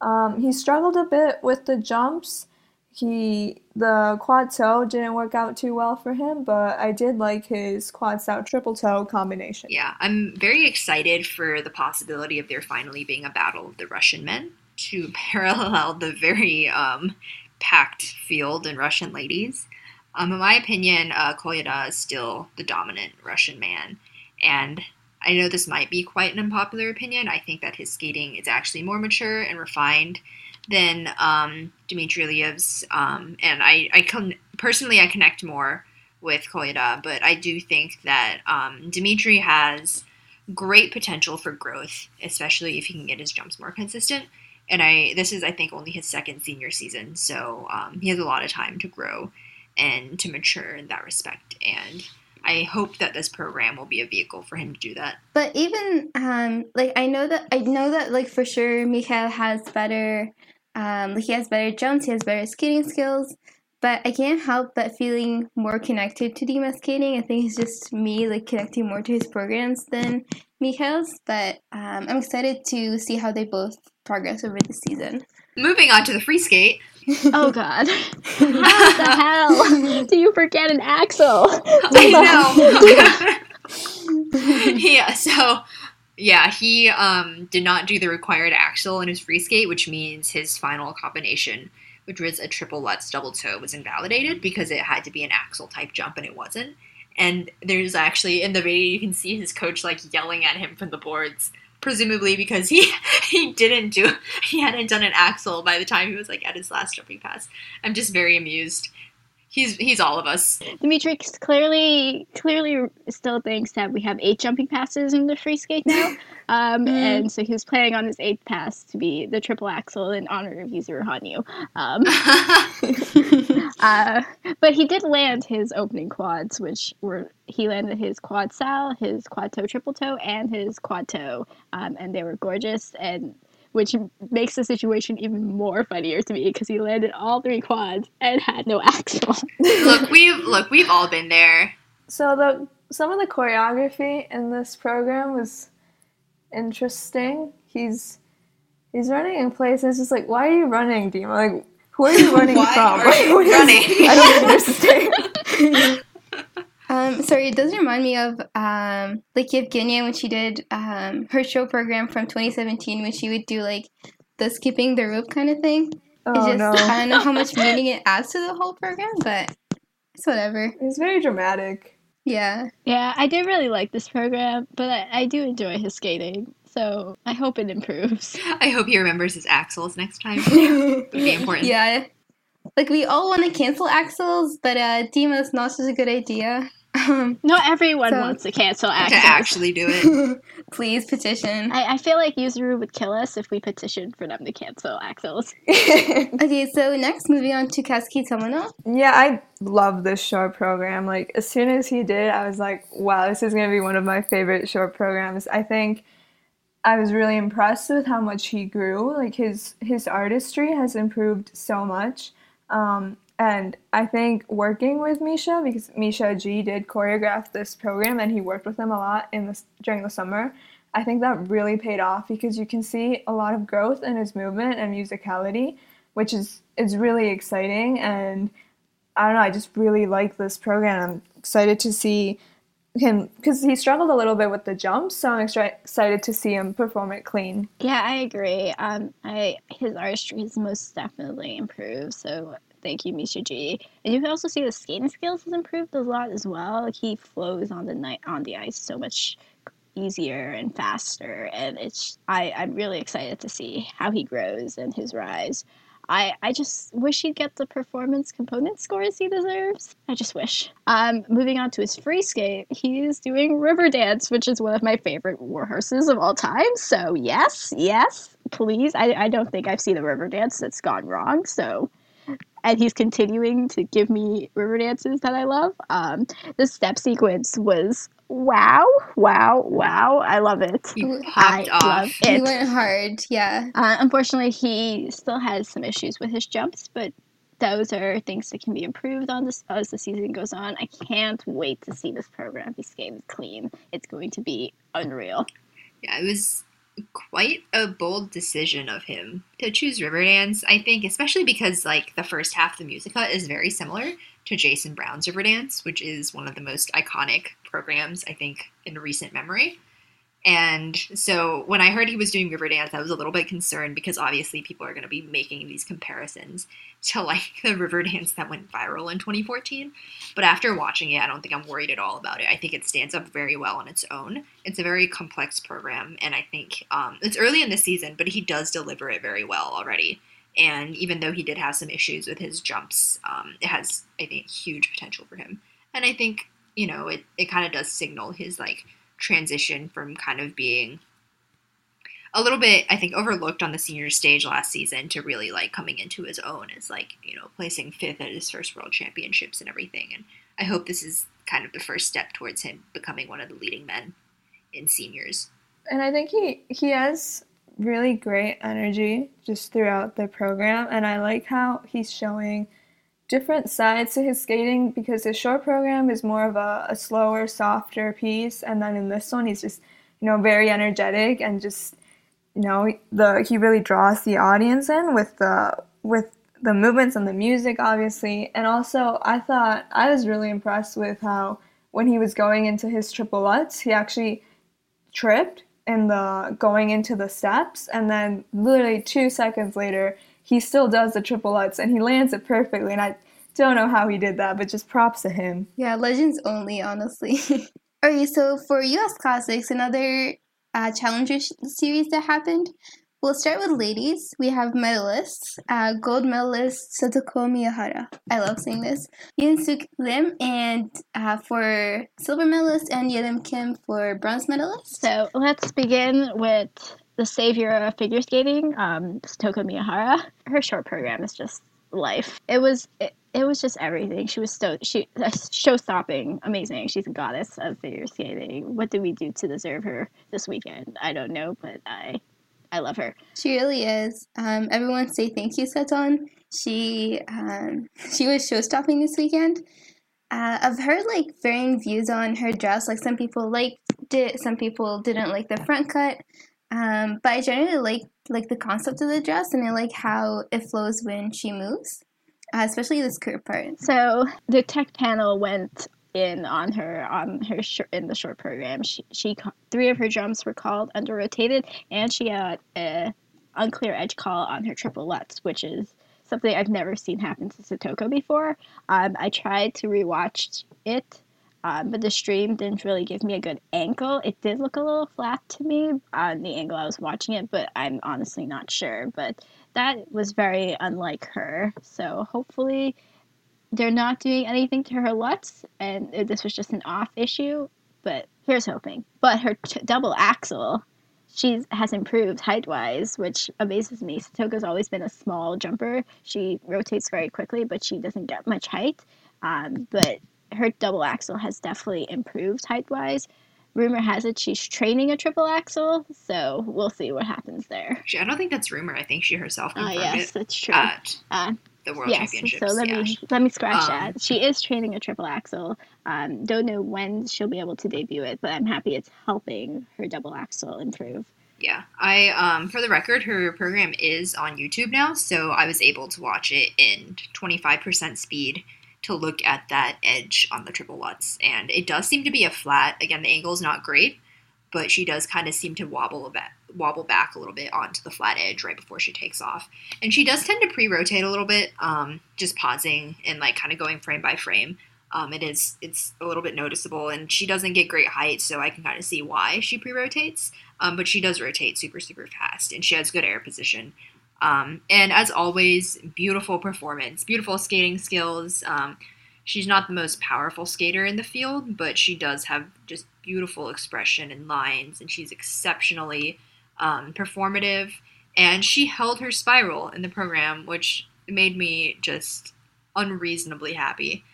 S2: Um, he struggled a bit with the jumps. He the quad toe didn't work out too well for him, but I did like his quad stout triple toe combination.
S5: Yeah, I'm very excited for the possibility of there finally being a battle of the Russian men to parallel the very um, packed field and Russian ladies. Um, in my opinion, uh, Kolyada is still the dominant Russian man, and I know this might be quite an unpopular opinion. I think that his skating is actually more mature and refined than um, Dmitry Aliev's. Um, and I, I con- personally, I connect more with Kolyada, but I do think that um, Dmitry has great potential for growth, especially if he can get his jumps more consistent. And I, this is, I think, only his second senior season, so um, he has a lot of time to grow and to mature in that respect. And I hope that this program will be a vehicle for him to do that.
S4: But even um, like I know that I know that like for sure Mikhail has better um, like he has better jumps, he has better skating skills. But I can't help but feeling more connected to Dima skating. I think it's just me like connecting more to his programs than Mikhail's. But um, I'm excited to see how they both progress over the season.
S5: Moving on to the free skate.
S3: Oh God! How the hell do you forget an axel?
S5: I know. yeah. So Yeah, he um, did not do the required axel in his free skate, which means his final combination, which was a triple Lutz double toe, was invalidated because it had to be an axel type jump and it wasn't. And there's actually in the video you can see his coach like yelling at him from the boards, presumably because he he didn't do he hadn't done an axel by the time he was like at his last jumping pass. I'm just very amused he's he's all of us.
S3: Demetrix clearly clearly still thinks that we have eight jumping passes in the free skate now, um, mm. and so he was planning on his eighth pass to be the triple axel in honor of Yuzuru Hanyu. Um, uh, but he did land his opening quads, which were he landed his quad sal, his quad toe triple toe, and his quad toe, um, and they were gorgeous and which makes the situation even more funnier to me because he landed all three quads and had no axel.
S5: look, we've look, we've all been there.
S2: So the some of the choreography in this program was interesting. He's he's running in place and it's just like, why are you running, Dima? Like, who are you running
S5: why
S2: from?
S5: Are you running?
S2: I don't understand.
S4: Um, sorry, it does remind me of um, like Evgenia when she did um, her show program from 2017 when she would do like the skipping the rope kind of thing.
S2: Oh,
S4: it's just
S2: no.
S4: I don't know how much meaning it adds to the whole program, but it's whatever.
S2: It's very dramatic.
S4: Yeah.
S3: Yeah, I did really like this program, but I, I do enjoy his skating. So I hope it improves.
S5: I hope he remembers his axels next time. Would be important.
S4: Yeah. Like we all want to cancel axels, but uh, Dima is not such a good idea. Um,
S3: Not everyone
S4: So-
S3: wants to cancel
S5: To actually do it.
S4: please petition.
S3: I, I feel like Yuzuru would kill us if we petitioned for them to cancel axels.
S4: Okay, so next moving on to Kazuki Tomono.
S2: Yeah, I love this short program. Like as soon as he did, I was like, wow, this is gonna be one of my favorite short programs. I think I was really impressed with how much he grew. Like his his artistry has improved so much. Um, and I think working with Misha because Misha Ge did choreograph this program and he worked with him a lot in this during the summer. I think that really paid off because you can see a lot of growth in his movement and musicality, which is is really exciting and I don't know. I just really like this program. I'm excited to see him because he struggled a little bit with the jumps, so I'm excited to see him perform it clean.
S3: Yeah, I agree. Um, I his artistry has most definitely improved. So thank you, Misha Ge. And you can also see the skating skills has improved a lot as well. Like he flows on the night on the ice so much easier and faster, and it's I I'm really excited to see how he grows and his rise. I, I just wish he'd get the performance component scores he deserves. I just wish. Um, moving on to his free skate, he's doing Riverdance, which is one of my favorite war horses of all time. So, yes, yes, please. I, I don't think I've seen a Riverdance that's gone wrong. So, and he's continuing to give me river dances that I love. Um, the step sequence was wow, wow, wow. I love it.
S5: You
S3: I
S5: off.
S3: love
S4: He
S3: it.
S4: went hard, yeah.
S3: Uh, unfortunately, he still has some issues with his jumps, but those are things that can be improved on this as the season goes on. I can't wait to see this program be skated clean. It's going to be unreal.
S5: Yeah, it was quite a bold decision of him to choose Riverdance, I think, especially because like the first half of the musica is very similar to Jason Brown's Riverdance, which is one of the most iconic programs, I think, in recent memory. And so when I heard he was doing Riverdance, I was a little bit concerned because obviously people are going to be making these comparisons to like the Riverdance that went viral in 2014. But after watching it, I don't think I'm worried at all about it. I think it stands up very well on its own. It's a very complex program, and I think um, it's early in the season, but he does deliver it very well already. And even though he did have some issues with his jumps, um, it has, I think, huge potential for him. And I think, you know, it, it kind of does signal his like transition from kind of being a little bit, I think, overlooked on the senior stage last season to really like coming into his own as like, you know, placing fifth at his first world championships and everything. And I hope this is kind of the first step towards him becoming one of the leading men in seniors.
S2: And I think he he has really great energy just throughout the program and I like how he's showing different sides to his skating because his short program is more of a, a slower, softer piece and then in this one he's just, you know, very energetic and just you know, the he really draws the audience in with the with the movements and the music obviously. And also I thought I was really impressed with how when he was going into his triple Lutz, he actually tripped in the going into the steps, and then literally two seconds later, he still does the triple Lutz and he lands it perfectly. And I don't know how he did that, but just props to him.
S4: Yeah, legends only, honestly. Alright, so for US Classics, another uh, Challenger sh- series that happened. We'll start with ladies. We have medalists. Uh, gold medalist Satoko Miyahara. I love saying this. Eunsoo Lim, and uh, for silver medalist, and Yerim Kim for bronze medalist.
S3: So let's begin with the savior of figure skating, um, Satoko Miyahara. Her short program is just life. It was it, it was just everything. She was so she show stopping, amazing. She's a goddess of figure skating. What did we do to deserve her this weekend? I don't know, but I I love her.
S4: She really is. Um, everyone say thank you, Seton. She um, she was show stopping this weekend. Uh, I've heard like varying views on her dress. Like some people liked it, some people didn't like the front cut. Um, but I generally like like the concept of the dress, and I like how it flows when she moves, uh, especially the skirt part.
S3: So the tech panel went in on her on her sh- in the short program. She, she three of her jumps were called under rotated, and she had a unclear edge call on her triple lutz, which is something I've never seen happen to Satoko before. Um, I tried to rewatch it, um, but the stream didn't really give me a good angle. It did look a little flat to me on the angle I was watching it, but I'm honestly not sure. But that was very unlike her. So hopefully they're not doing anything to her lutz, and this was just an off issue. But here's hoping. But her t- double axel, she has improved height wise, which amazes me. Satoko's always been a small jumper. She rotates very quickly, but she doesn't get much height. Um, but her double axel has definitely improved height wise. Rumor has it she's training a triple axel, so we'll see what happens there.
S5: I don't think that's rumor. I think she herself
S3: Ah,
S5: confirmed
S3: yes,
S5: it
S3: that's true.
S5: at
S3: Uh,
S5: the World
S3: yes,
S5: Championships.
S3: so let
S5: yeah.
S3: me let me scratch
S5: Um,
S3: that. She is training a triple axel. Um, don't know when she'll be able to debut it, but I'm happy it's helping her double axel improve.
S5: Yeah, I um for the record, her program is on YouTube now, so I was able to watch it in 25% speed to look at that edge on the triple lutz, and it does seem to be a flat. Again, the angle is not great, but she does kind of seem to wobble a bit, wobble back a little bit onto the flat edge right before she takes off, and she does tend to pre-rotate a little bit, um, just pausing and like kind of going frame by frame. Um, it is it's a little bit noticeable, and she doesn't get great height, so I can kind of see why she pre-rotates. Um, but she does rotate super super fast, and she has good air position. Um, and as always, beautiful performance, beautiful skating skills. Um, she's not the most powerful skater in the field, but she does have just beautiful expression and lines, and she's exceptionally um, performative. And she held her spiral in the program, which made me just unreasonably happy.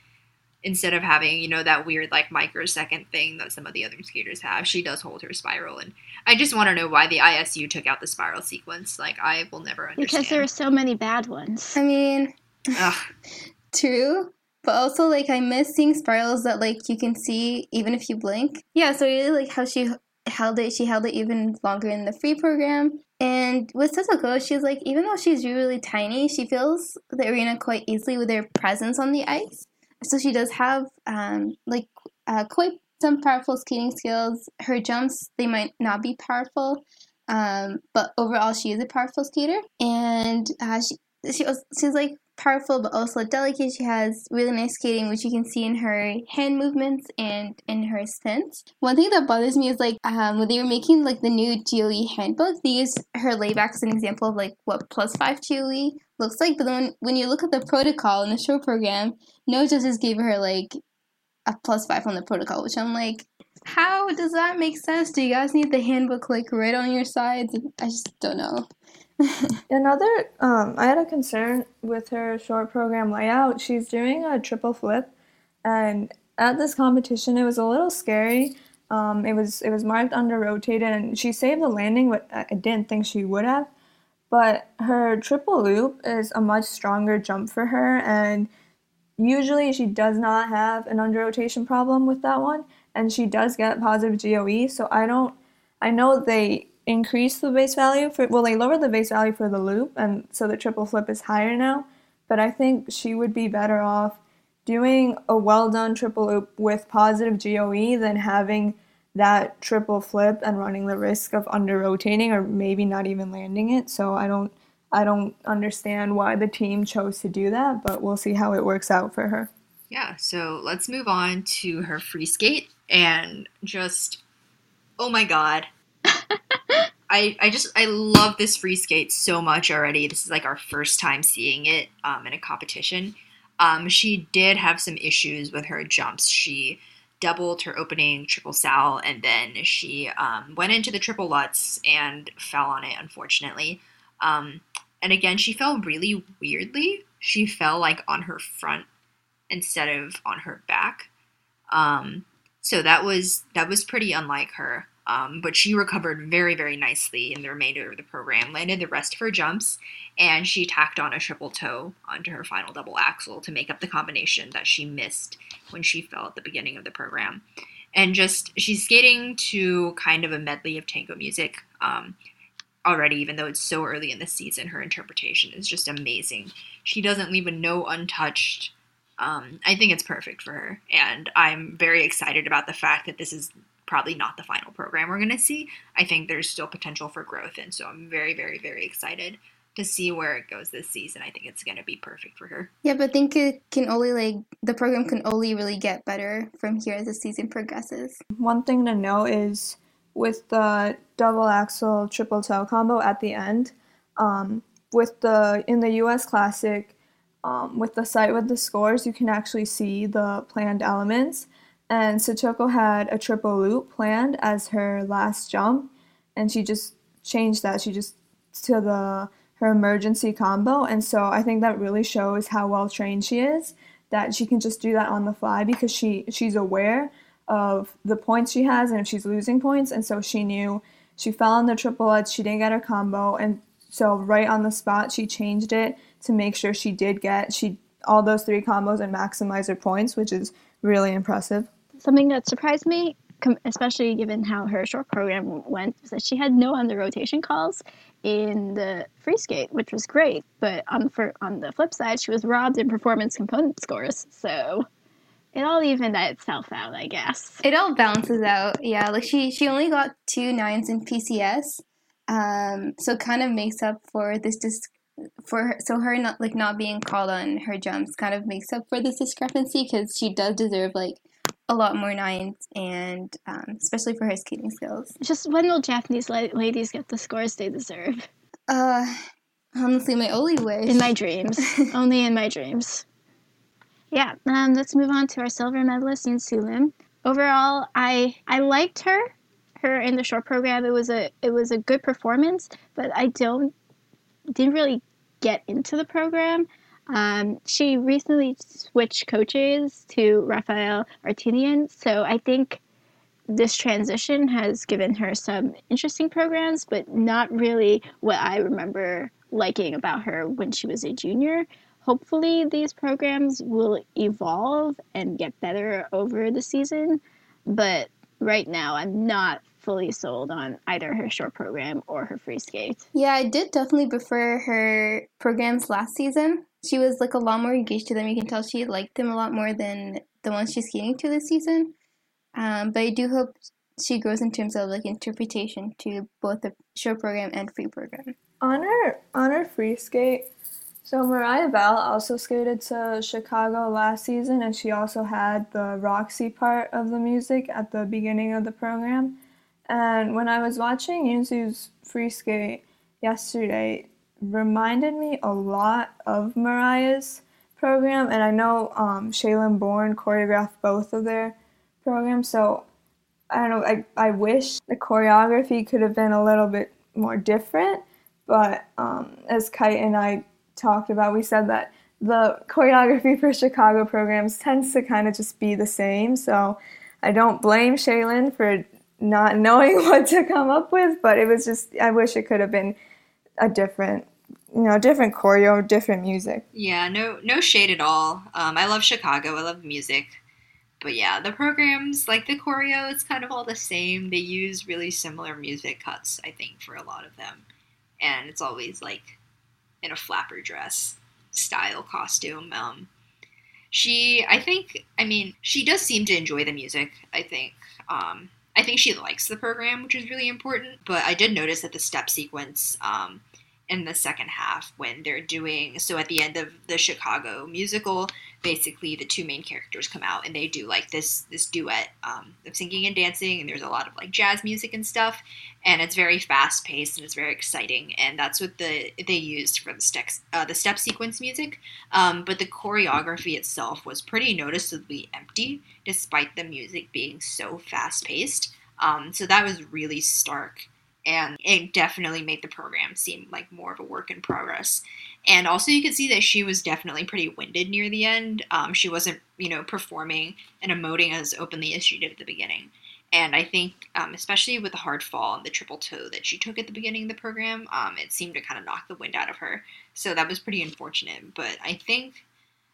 S5: Instead of having, you know, that weird like microsecond thing that some of the other skaters have, she does hold her spiral. And I just want to know why the ISU took out the spiral sequence. Like, I will never understand.
S3: Because there are so many bad ones.
S4: I mean,
S5: Ugh.
S4: True. But also like I miss seeing spirals that like you can see even if you blink. Yeah, so I really like how she held it. She held it even longer in the free program. And with Satoko, she's like even though she's really tiny, she fills the arena quite easily with her presence on the ice. So she does have um like uh, quite some powerful skating skills. Her jumps they might not be powerful, um, but overall she is a powerful skater. And uh, she she she's like powerful but also delicate. She has really nice skating, which you can see in her hand movements and in her stints. One thing that bothers me is like um, when they were making like the new GOE handbook, they used her layback as an example of like what plus five GOE looks like. But then when you look at the protocol in the show program, no judges gave her like a plus five on the protocol, which I'm like. How does that make sense? Do you guys need the handbook like right on your sides? I just don't know.
S2: Another, um, I had a concern with her short program layout. She's doing a triple flip, and at this competition, it was a little scary. Um, it was it was marked under rotated, and she saved the landing, but I didn't think she would have. But her triple loop is a much stronger jump for her, and usually she does not have an under rotation problem with that one, and she does get positive GOE. So I don't, I know they increase the base value for, well, they lower the base value for the loop, and so the triple flip is higher now. But I think she would be better off doing a well done triple loop with positive GOE than having that triple flip and running the risk of under rotating or maybe not even landing it. So I don't I don't understand why the team chose to do that, but we'll see how it works out for her.
S5: Yeah, so let's move on to her free skate and just oh my god. I, I just I love this free skate so much already. This is like our first time seeing it um, in a competition. Um, she did have some issues with her jumps. She doubled her opening triple sal, and then she um, went into the triple lutz and fell on it, unfortunately. Um, and again, she fell really weirdly. She fell like on her front instead of on her back. Um, so that was that was pretty unlike her. Um, but she recovered very, very nicely in the remainder of the program, landed the rest of her jumps, and she tacked on a triple toe onto her final double axel to make up the combination that she missed when she fell at the beginning of the program. And just, she's skating to kind of a medley of tango music um, already, even though it's so early in the season. Her interpretation is just amazing. She doesn't leave a no untouched. Um, I think it's perfect for her. And I'm very excited about the fact that this is probably not the final program we're going to see. I think there's still potential for growth, and so I'm very, very, very excited to see where it goes this season. I think it's going to be perfect for her.
S4: Yeah, but I think it can only like the program can only really get better from here as the season progresses.
S2: One thing to note is with the double axel triple toe combo at the end, um, with the in the U.S. Classic, um, with the site with the scores, you can actually see the planned elements. And Satoko had a triple loop planned as her last jump, and she just changed that. She just to the her emergency combo, and so I think that really shows how well trained she is. That she can just do that on the fly because she she's aware of the points she has and if she's losing points, and so she knew she fell on the triple lutz, she didn't get her combo, and so right on the spot she changed it to make sure she did get she all those three combos and maximize her points, which is really impressive.
S3: Something that surprised me, especially given how her short program went, was that she had no under rotation calls in the free skate, which was great. But on for on the flip side, she was robbed in performance component scores. So it all evened itself out, I guess.
S4: It all balances out. Yeah, like she she only got two nines in PCS, um, so kind of makes up for this dis- for her, so her not like not being called on her jumps kind of makes up for this discrepancy because she does deserve like a lot more nines and um, especially for her skating skills.
S3: Just when will Japanese la- ladies get the scores they deserve?
S4: Uh, honestly, my only wish
S3: in my dreams, only in my dreams. Yeah, um, let's move on to our silver medalist Eunsoo Lim. Overall, I I liked her, her in the short program. It was a it was a good performance, but I don't didn't really get into the program. Um, she recently switched coaches to Rafael Arutyunyan, so I think this transition has given her some interesting programs, but not really what I remember liking about her when she was a junior. Hopefully, these programs will evolve and get better over the season, but right now I'm not fully sold on either her short program or her free skate.
S4: Yeah, I did definitely prefer her programs last season. She was like a lot more engaged to them. You can tell she liked them a lot more than the ones she's skating to this season. Um, but I do hope she grows in terms of like interpretation to both the show program and free program.
S2: On her on her free skate, so Mariah Bell also skated to Chicago last season, and she also had the Roxy part of the music at the beginning of the program. And when I was watching Eunsoo's free skate yesterday, reminded me a lot of Mariah's program, and I know um, Shae-Lynn Bourne choreographed both of their programs, so I don't know. I, I wish the choreography could have been a little bit more different, but um, as Kite and I talked about, we said that the choreography for Chicago programs tends to kind of just be the same, so I don't blame Shae-Lynn for not knowing what to come up with, but it was just I wish it could have been a different you know, different choreo, different music.
S5: Yeah, no no shade at all. Um, I love Chicago. I love music. But yeah, the programs, like the choreo, it's kind of all the same. They use really similar music cuts, I think, for a lot of them. And it's always like in a flapper dress style costume. Um, she, I think, I mean, she does seem to enjoy the music, I think. Um, I think she likes the program, which is really important. But I did notice that the step sequence um, in the second half when they're doing so at the end of the Chicago musical, basically the two main characters come out and they do like this this duet um, of singing and dancing, and there's a lot of like jazz music and stuff, and it's very fast paced and it's very exciting, and that's what the they used for the steps uh, the step sequence music. Um, but the choreography itself was pretty noticeably empty, despite the music being so fast paced. Um, so that was really stark and it definitely made the program seem like more of a work in progress. And also, you could see that she was definitely pretty winded near the end. Um, she wasn't, you know, performing and emoting as openly as she did at the beginning. And I think, um, especially with the hard fall and the triple toe that she took at the beginning of the program, um, it seemed to kind of knock the wind out of her. So that was pretty unfortunate. But I think,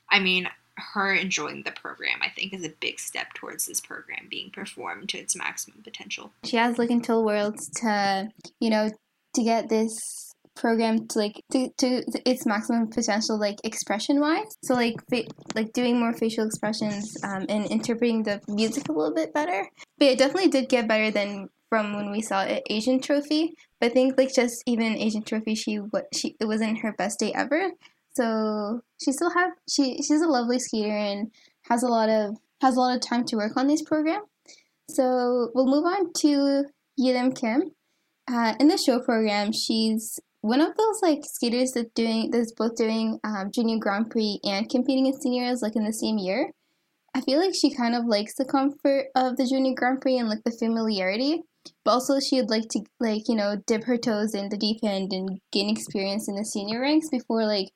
S5: I mean, her enjoying the program, I think, is a big step towards this program being performed to its maximum potential.
S4: She has like until Worlds to, you know, to get this program to like to, to its maximum potential like expression wise so like fa- like doing more facial expressions um, and interpreting the music a little bit better. But it definitely did get better than from when we saw it asian trophy. But i think like just even asian trophy she what she it wasn't her best day ever so she still have she she's a lovely skater and has a lot of has a lot of time to work on this program. So we'll move on to Yerim Kim. Uh, in the show program, she's one of those like skaters that doing that's both doing um, junior Grand Prix and competing in seniors like in the same year. I feel like she kind of likes the comfort of the junior Grand Prix and like the familiarity, but also she'd like to like you know dip her toes in the deep end and gain experience in the senior ranks before like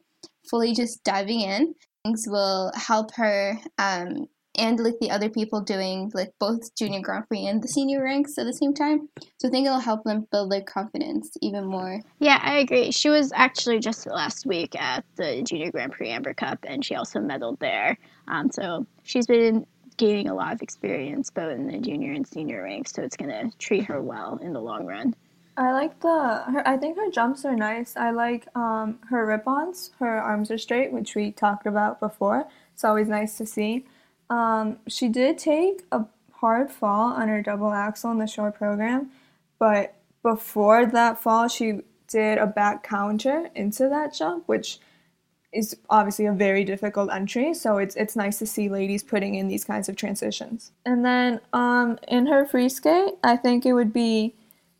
S4: fully just diving in. Things will help her um, and like the other people doing like both junior Grand Prix and the senior ranks at the same time. So I think it'll help them build their confidence even more.
S3: Yeah, I agree. She was actually just last week at the Junior Grand Prix Amber Cup, and she also medaled there. Um, so she's been gaining a lot of experience both in the junior and senior ranks. So it's gonna treat her well in the long run.
S2: I like the her. I think her jumps are nice. I like um, her Rippons. Her arms are straight, which we talked about before. It's always nice to see. Um, she did take a hard fall on her double axel in the short program, but before that fall, she did a back counter into that jump, which is obviously a very difficult entry. So it's it's nice to see ladies putting in these kinds of transitions. And then um, in her free skate, I think it would be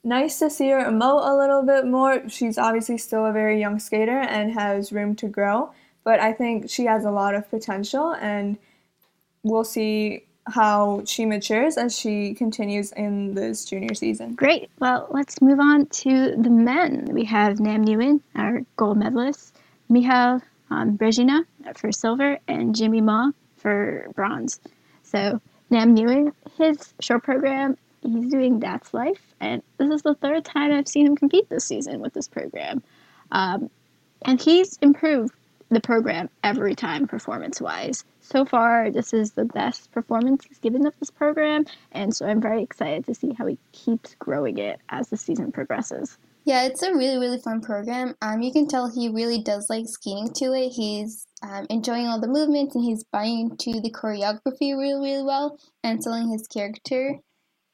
S2: nice to see her emote a little bit more. She's obviously still a very young skater and has room to grow, but I think she has a lot of potential, and we'll see how she matures as she continues in this junior season.
S3: Great. Well, let's move on to the men. We have Nam Nguyen, our gold medalist, Michal um, for silver, and Jimmy Ma for bronze. So Nam Nguyen, his short program he's doing That's Life, and this is the third time I've seen him compete this season with this program. Um, and he's improved the program every time performance wise. So far, this is the best performance he's given of this program, and so I'm very excited to see how he keeps growing it as the season progresses.
S4: Yeah, it's a really, really fun program. Um, you can tell he really does like skating to it. He's um, enjoying all the movements and he's buying into the choreography really, really well and selling his character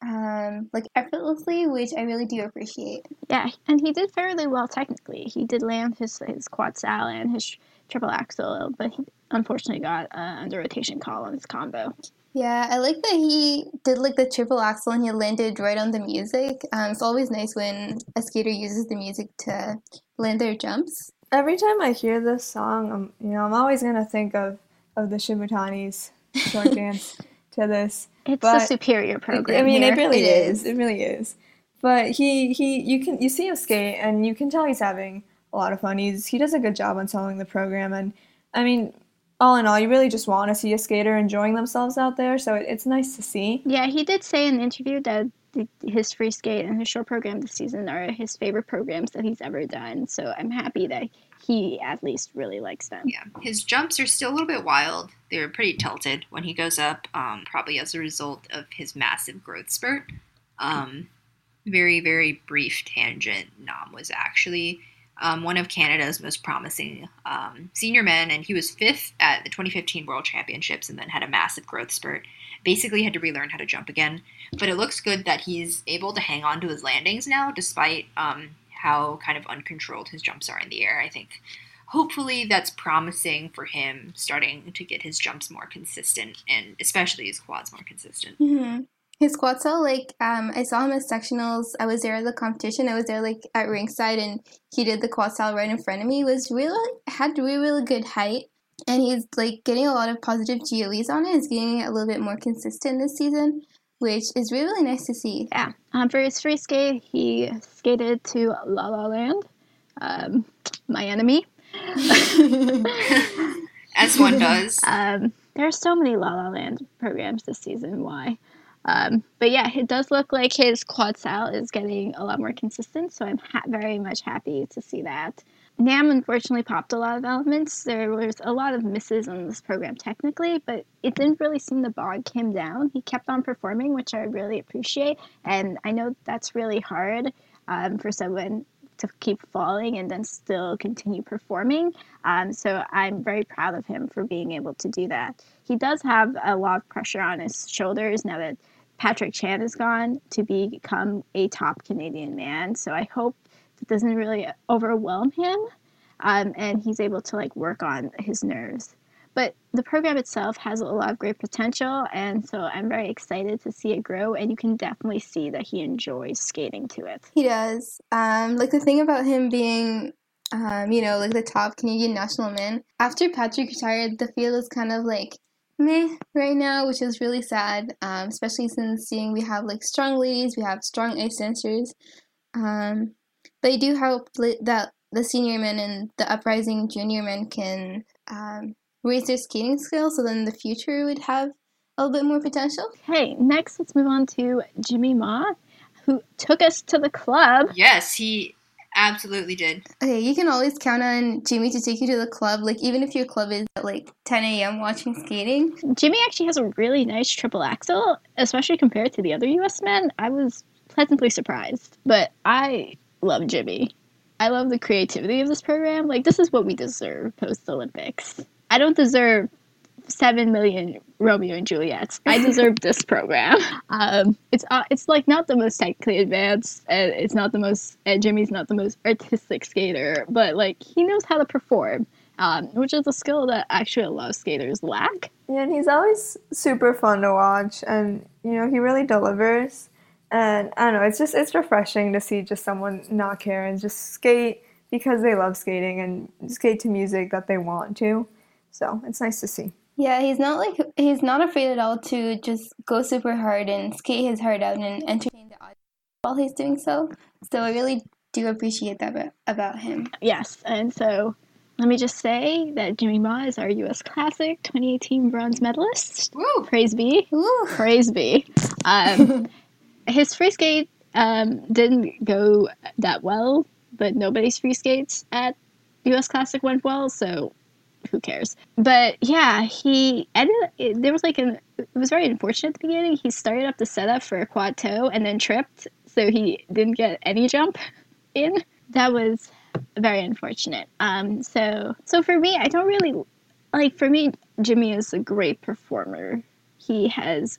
S4: um, like effortlessly, which I really do appreciate.
S3: Yeah, and he did fairly well technically. He did land his his quad sal and his triple axel, but he unfortunately got uh, under rotation call on his combo.
S4: Yeah, I like that he did like the triple axel and he landed right on the music. Um, it's always nice when a skater uses the music to land their jumps.
S2: Every time I hear this song, I'm you know I'm always gonna think of of the Shibutanis short dance to this.
S3: It's but, a superior program.
S2: I mean,
S3: here.
S2: it really it is. is. It really is. But he he you can you see him skate and you can tell he's having a lot of fun. He's he does a good job on selling the program and I mean all in all, you really just want to see a skater enjoying themselves out there. So it, it's nice to see.
S3: Yeah, he did say in the interview that his free skate and his short program this season are his favorite programs that he's ever done. So I'm happy that he at least really likes them.
S5: Yeah, his jumps are still a little bit wild. They're pretty tilted when he goes up, um, probably as a result of his massive growth spurt. Um, very, very brief tangent. Nam was actually um, one of Canada's most promising um, senior men, and he was fifth at the 2015 World Championships and then had a massive growth spurt. Basically, had to relearn how to jump again. But it looks good that he's able to hang on to his landings now, despite um, how kind of uncontrolled his jumps are in the air. I think hopefully that's promising for him starting to get his jumps more consistent and especially his quads more consistent.
S4: Mm-hmm. His quads sal, like, um, I saw him at sectionals. I was there at the competition. I was there, like, at ringside, and he did the quad sal right in front of me. Was really, had really, really good height. And he's, like, getting a lot of positive GOEs on it. He's getting a little bit more consistent this season, which is really, really nice to see.
S3: Yeah. Um, for his free skate, he skated to La La Land, um, my enemy.
S5: As one does.
S3: Um, there are so many La La Land programs this season. Why? Um, but yeah, it does look like his quad style is getting a lot more consistent, so I'm ha- very much happy to see that. Nam unfortunately popped a lot of elements. There was a lot of misses on this program technically, but it didn't really seem to bog him down. He kept on performing, which I really appreciate, and I know that's really hard um, for someone to keep falling and then still continue performing. Um, so I'm very proud of him for being able to do that. He does have a lot of pressure on his shoulders now that Patrick Chan is gone to become a top Canadian man. So I hope it doesn't really overwhelm him um, and he's able to like work on his nerves. But the program itself has a lot of great potential, and so I'm very excited to see it grow. And you can definitely see that he enjoys skating to it.
S4: He does. Um, like the thing about him being, um, you know, like the top Canadian national man. After Patrick retired, the field is kind of like meh right now, which is really sad. Um, especially since seeing we have like strong ladies, we have strong ice dancers. Um, but I do hope that the senior men and the uprising junior men can um, raise their skating skills so then in the future would have a little bit more potential.
S3: Hey, next let's move on to Jimmy Ma, who took us to the club.
S5: Yes, he absolutely did.
S4: Okay, you can always count on Jimmy to take you to the club, like even if your club is at like 10 a.m. watching skating.
S3: Jimmy actually has a really nice triple axel, especially compared to the other U.S. men. I was pleasantly surprised, but I love Jimmy. I love the creativity of this program. Like, this is what we deserve post Olympics. I don't deserve seven million Romeo and Juliets. I deserve this program. Um, it's uh, it's like not the most technically advanced, and it's not the most. And Jimmy's not the most artistic skater, but like he knows how to perform, um, which is a skill that actually a lot of skaters lack.
S2: Yeah, and he's always super fun to watch, and you know he really delivers. And I don't know, it's just it's refreshing to see just someone not care and just skate because they love skating and skate to music that they want to. So it's nice to see.
S4: Yeah, he's not like he's not afraid at all to just go super hard and skate his heart out and entertain the audience while he's doing so. So I really do appreciate that about him.
S3: Yes, and so let me just say that Jimmy Ma is our U.S. Classic 2018 bronze medalist.
S5: Woo!
S3: Praise be.
S4: Woo!
S3: Praise be. Um, his free skate um, didn't go that well, but nobody's free skates at U.S. Classic went well, so who cares? But yeah, he ended. It, there was like an. It was very unfortunate at the beginning. He started up the setup for a quad toe and then tripped, so he didn't get any jump in. That was very unfortunate. Um, so so for me, I don't really like. For me, Jimmy is a great performer. He has.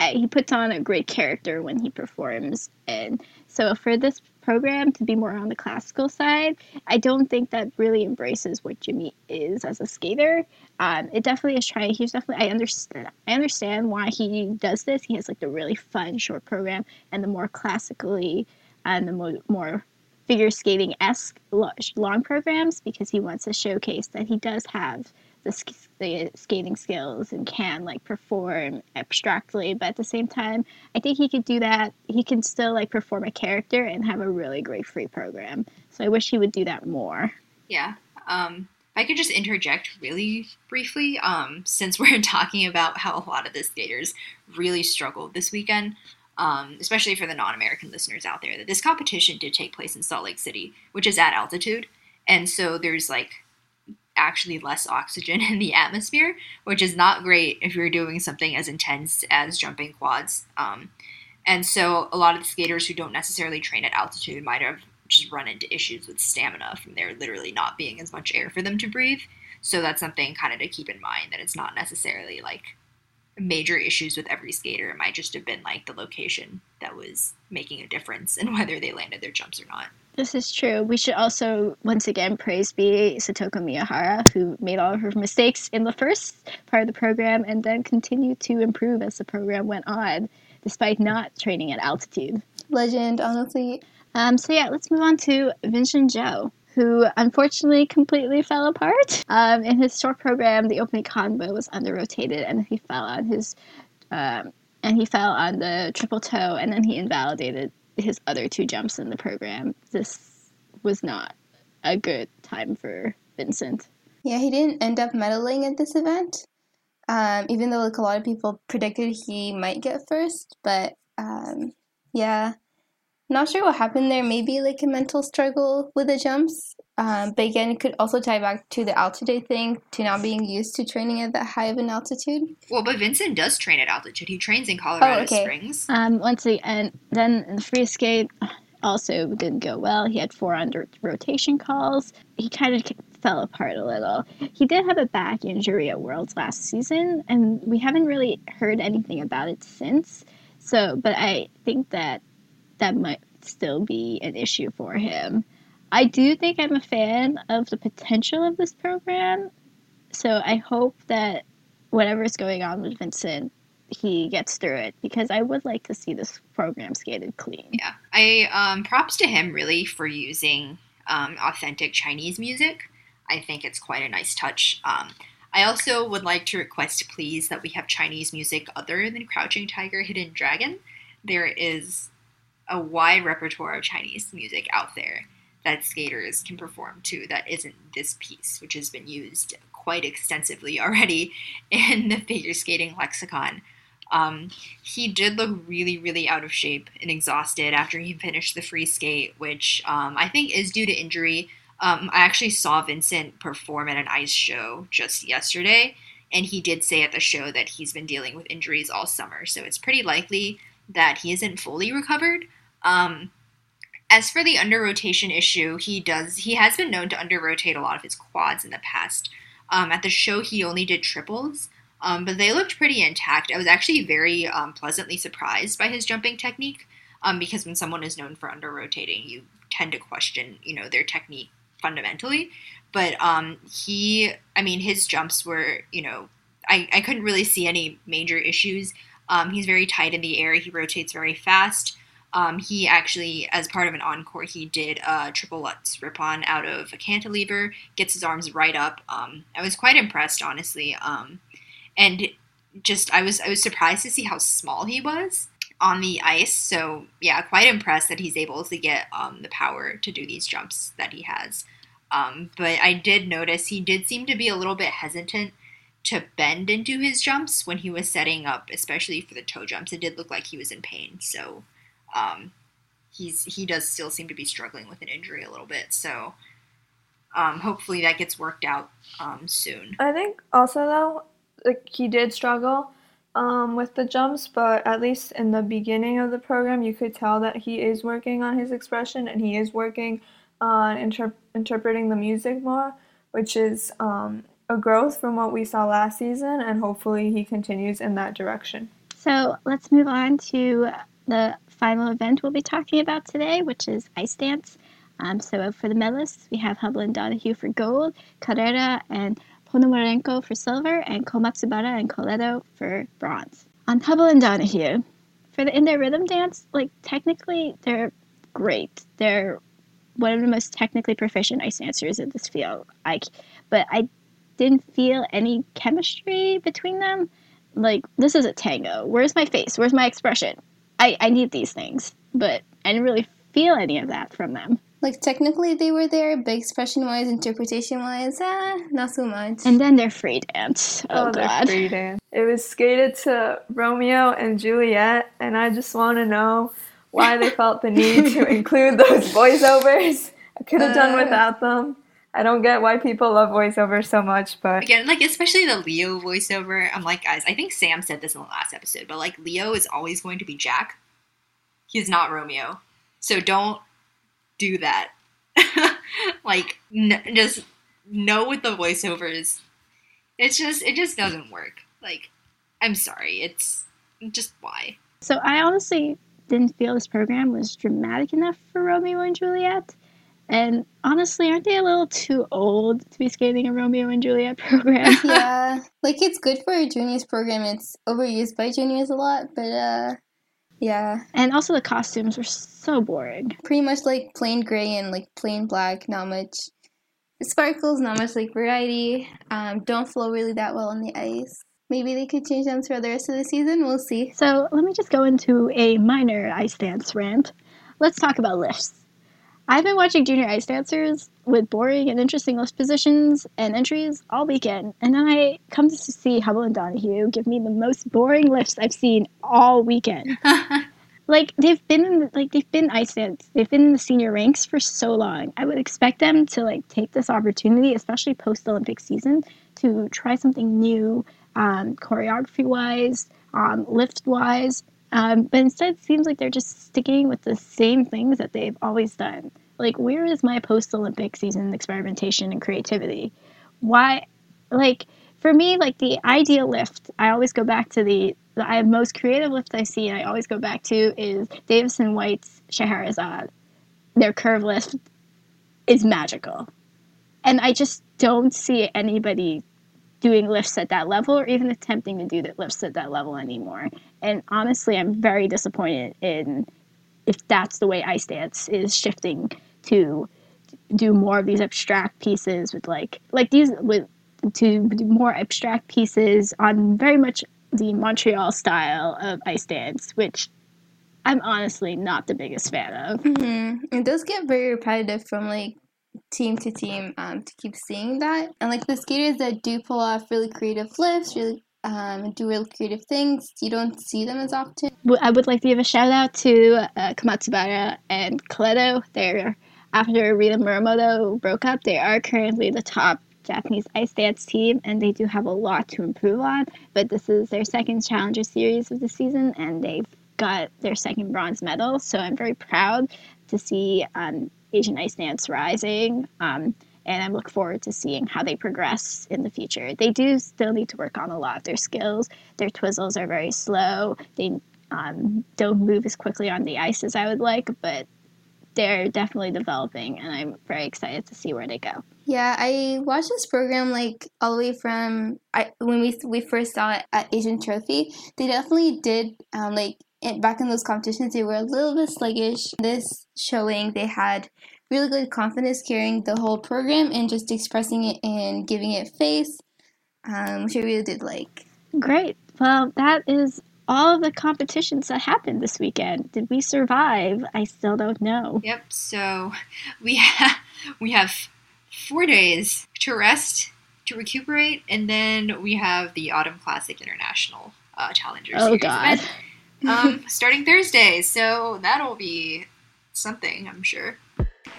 S3: He puts on a great character when he performs, and so for this program to be more on the classical side, I don't think that really embraces what Jimmy is as a skater. Um, it definitely is trying. He's definitely. I understand. I understand why he does this. He has like the really fun short program and the more classically and the mo- more figure skating esque long programs because he wants to showcase that he does have the, the skating skills and can like perform abstractly but at the same time i think he could do that. He can still like perform a character and have a really great free program. So i wish he would do that more.
S5: Yeah um if I could just interject really briefly, um, since we're talking about how a lot of the skaters really struggled this weekend, um, especially for the non American listeners out there, that this competition did take place in Salt Lake City, which is at altitude. And so there's like actually less oxygen in the atmosphere, which is not great if you're doing something as intense as jumping quads. Um, and so a lot of the skaters who don't necessarily train at altitude might have just run into issues with stamina from there literally not being as much air for them to breathe. So that's something kind of to keep in mind that it's not necessarily like major issues with every skater. It might just have been like the location that was making a difference in whether they landed their jumps or not.
S3: This is true. We should also once again praise be Satoko Miyahara, who made all of her mistakes in the first part of the program and then continued to improve as the program went on, despite not training at altitude.
S4: Legend, honestly.
S3: Um, so yeah, let's move on to Vincent Zhou, who unfortunately completely fell apart. Um, in his short program, the opening combo was under rotated, and he fell on his, um, and he fell on the triple toe, and then he invalidated his other two jumps in the program. This was not a good time for Vincent.
S4: Yeah, he didn't end up medaling at this event. Um, even though like a lot of people predicted he might get first, but um, yeah, not sure what happened there. Maybe like a mental struggle with the jumps. Um, but again, it could also tie back to the altitude thing, to not being used to training at that high of an altitude.
S5: Well, but Vincent does train at altitude. He trains in Colorado
S4: Oh, okay.
S5: Springs.
S3: Um, once again, then the free skate also didn't go well. He had four under rotation calls. He kind of fell apart a little. He did have a back injury at Worlds last season, and we haven't really heard anything about it since. So, but I think that that might still be an issue for him. I do think I'm a fan of the potential of this program. So I hope that whatever's going on with Vincent, he gets through it because I would like to see this program skated clean.
S5: Yeah, I um, props to him really for using um, authentic Chinese music. I think it's quite a nice touch. Um, I also would like to request, please, that we have Chinese music other than Crouching Tiger, Hidden Dragon. There is a wide repertoire of Chinese music out there that skaters can perform to that isn't this piece, which has been used quite extensively already in the figure skating lexicon. Um, he did look really, really out of shape and exhausted after he finished the free skate, which um, I think is due to injury. Um, I actually saw Vincent perform at an ice show just yesterday, and he did say at the show that he's been dealing with injuries all summer, so it's pretty likely that he isn't fully recovered. Um, as for the under rotation issue, he does he has been known to under rotate a lot of his quads in the past. Um, at the show, he only did triples, um, but they looked pretty intact. I was actually very um, pleasantly surprised by his jumping technique um, because when someone is known for under rotating, you tend to question, you know, their technique fundamentally. But um, he, I mean, his jumps were, you know, I, I couldn't really see any major issues. Um, he's very tight in the air. He rotates very fast. Um, he actually, as part of an encore, he did a triple Lutz Rippon out of a cantilever, gets his arms right up. Um, I was quite impressed, honestly. Um, and just, I was, I was surprised to see how small he was on the ice. So yeah, quite impressed that he's able to get um, the power to do these jumps that he has. Um, but I did notice he did seem to be a little bit hesitant to bend into his jumps when he was setting up, especially for the toe jumps. It did look like he was in pain. So um, he's he does still seem to be struggling with an injury a little bit. So um, hopefully that gets worked out um, soon.
S2: I think also though, like he did struggle um, with the jumps, but at least in the beginning of the program, you could tell that he is working on his expression and he is working on inter- interpreting the music more, which is um, a growth from what we saw last season, and hopefully he continues in that direction.
S3: So let's move on to the final event we'll be talking about today, which is ice dance. Um, so for the medalists, we have Hubbell and Donohue for gold, Carreira and Ponomarenko for silver, and Komatsubara and Koleto for bronze. On Hubbell and Donohue, for the indoor rhythm dance, like technically they're great. They're one of the most technically proficient ice dancers in this field. Like, but I didn't feel any chemistry between them. Like this is a tango. Where's my face? Where's my expression? I, I need these things, but I didn't really feel any of that from them.
S4: Like technically they were there, but expression wise, interpretation wise, ah, not so much.
S3: And then their free dance. Oh,
S2: their
S3: god.
S2: free dance. It was skated to Romeo and Juliet, and I just want to know why they felt the need to include those voiceovers. I could have done
S4: Uh.
S2: without them. I don't get why people love voiceover so much, but
S5: Again, like especially the Leo voiceover, I'm like, guys, I think Sam said this in the last episode, but like Leo is always going to be Jack. He's not Romeo. So don't do that. like n- just know with the voiceovers. It's just it just doesn't work. Like I'm sorry. It's just why.
S3: So I honestly didn't feel this program was dramatic enough for Romeo and Juliet. And honestly, aren't they a little too old to be skating a Romeo and Juliet program?
S4: yeah, like it's good for a juniors program. It's overused by juniors a lot, but uh, yeah.
S3: And also the costumes were so boring.
S4: Pretty much like plain gray and like plain black. Not much sparkles. Not much like variety. Um, don't flow really that well on the ice. Maybe they could change them for the rest of the season. We'll see.
S3: So let me just go into a minor ice dance rant. Let's talk about lifts. I've been watching junior ice dancers with boring and interesting lift positions and entries all weekend, and then I come to see Hubbell and Donohue give me the most boring lifts I've seen all weekend. like they've been in the, like they've been ice dance, they've been in the senior ranks for so long. I would expect them to like take this opportunity, especially post Olympic season, to try something new, um, choreography wise, um, lift wise, um, but instead, it seems like they're just sticking with the same things that they've always done. Like, where is my post Olympic season experimentation and creativity? Why, like, for me, like the ideal lift, I always go back to the, the I have most creative lift I see, and I always go back to is Davis and White's Scheherazade. Their curve lift is magical. And I just don't see anybody doing lifts at that level or even attempting to do the lifts at that level anymore. And honestly, I'm very disappointed in if that's the way ice dance is shifting to do more of these abstract pieces with like like these with to do more abstract pieces on very much the Montreal style of ice dance, which I'm honestly not the biggest fan of.
S4: Mm-hmm. It does get very repetitive from like team to team um, to keep seeing that. And like the skaters that do pull off really creative lifts, really um, do really creative things, you don't see them as often.
S3: I would like to give a shout out to uh, Komatsubara and Koleto. They're after Rita Muramoto broke up, they are currently the top Japanese ice dance team, and they do have a lot to improve on. But this is their second Challenger Series of the season, and they've got their second bronze medal. So I'm very proud to see um, Asian ice dance rising. Um, and I look forward to seeing how they progress in the future. They do still need to work on a lot of their skills. Their twizzles are very slow. They um, don't move as quickly on the ice as I would like, but they're definitely developing, and I'm very excited to see where they go.
S4: Yeah, I watched this program like all the way from I when we we first saw it at Asian Trophy. They definitely did um, like back in those competitions. They were a little bit sluggish. This showing they had really good confidence carrying the whole program and just expressing it and giving it face, um, which I really did like.
S3: Great. Well, that is all of the competitions that happened this weekend. Did we survive? I still don't know.
S5: Yep. So we have we have four days to rest, to recuperate, and then we have the Autumn Classic International uh, Challenger
S3: oh,
S5: Series
S3: God.
S5: event, um, starting Thursday. So that'll be something, I'm sure.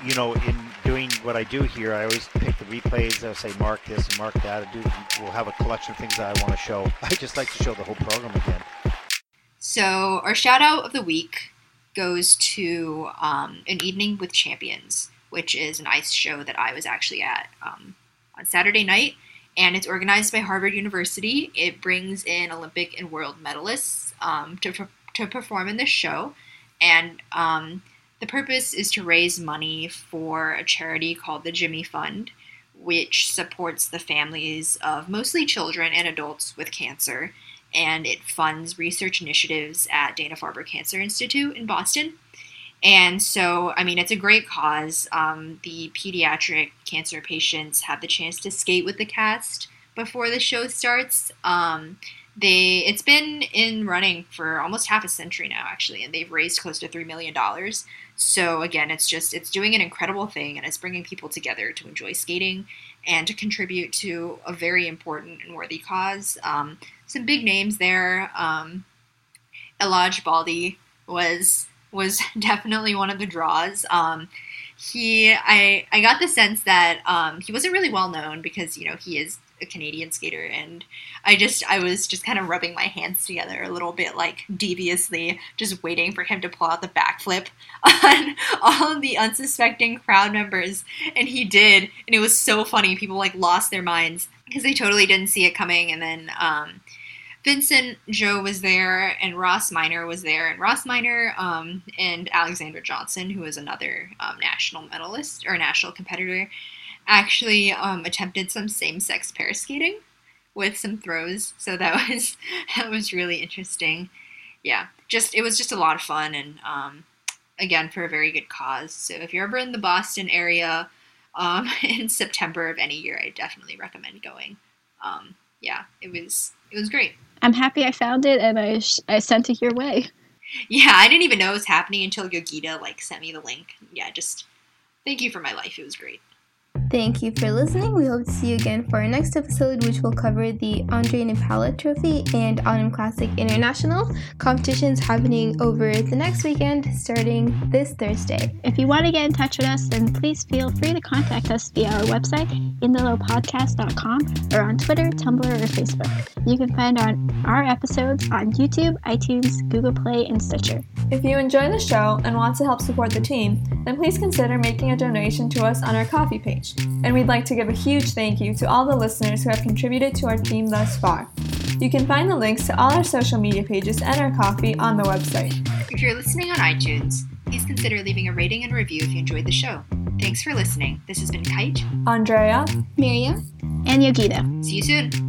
S1: You know, in doing what I do here, I always pick the replays. I'll say mark this and mark that. I do. We'll have a collection of things that I want to show. I just like to show the whole program again.
S5: So our shout out of the week goes to um, an evening with champions, which is an ice show that I was actually at um, on Saturday night, and it's organized by Harvard University. It brings in Olympic and world medalists um, to to perform in this show, and um, the purpose is to raise money for a charity called the Jimmy Fund, which supports the families of mostly children and adults with cancer and it funds research initiatives at Dana Farber Cancer Institute in Boston. And so, I mean, it's a great cause. Um, the pediatric cancer patients have the chance to skate with the cast before the show starts. Um, they it's been in running for almost half a century now, actually, and they've raised close to three million dollars. So again, it's just it's doing an incredible thing, and it's bringing people together to enjoy skating and to contribute to a very important and worthy cause. Um, some big names there. Um, Elaj Baldi was was definitely one of the draws. Um, he, I, I got the sense that um, he wasn't really well known because you know he is a Canadian skater, and I just I was just kind of rubbing my hands together a little bit like deviously, just waiting for him to pull out the backflip on all of the unsuspecting crowd members, and he did, and it was so funny. People like lost their minds because they totally didn't see it coming, and then. Um, Vincent Zhou was there, and Ross Miner was there, and Ross Miner um, and Alexander Johnson, who was another um, national medalist or national competitor, actually um, attempted some same-sex pair skating with some throws. So that was that was really interesting. Yeah, just it was just a lot of fun, and um, again for a very good cause. So if you're ever in the Boston area um, in September of any year, I definitely recommend going. Um, yeah, it was it was great.
S3: I'm happy I found it and I, sh- I sent it your way.
S5: Yeah, I didn't even know it was happening until Yogita like sent me the link. Yeah, just thank you for my life. It was great.
S4: Thank you for listening. We hope to see you again for our next episode, which will cover the Ondrej Nepela Trophy and Autumn Classic International competitions happening over the next weekend, starting this Thursday.
S3: If you want to get in touch with us, then please feel free to contact us via our website, inthelowpodcast.com, or on Twitter, Tumblr, or Facebook. You can find our, our episodes on YouTube, iTunes, Google Play, and Stitcher.
S2: If you enjoy the show and want to help support the team, then please consider making a donation to us on our Ko-fi page. And we'd like to give a huge thank you to all the listeners who have contributed to our theme thus far. You can find the links to all our social media pages and our Ko-fi on the website.
S5: If you're listening on iTunes, please consider leaving a rating and review if you enjoyed the show. Thanks for listening. This has been Kite.
S2: Andrea,
S4: Miriam?
S3: And Yogita.
S5: See you soon.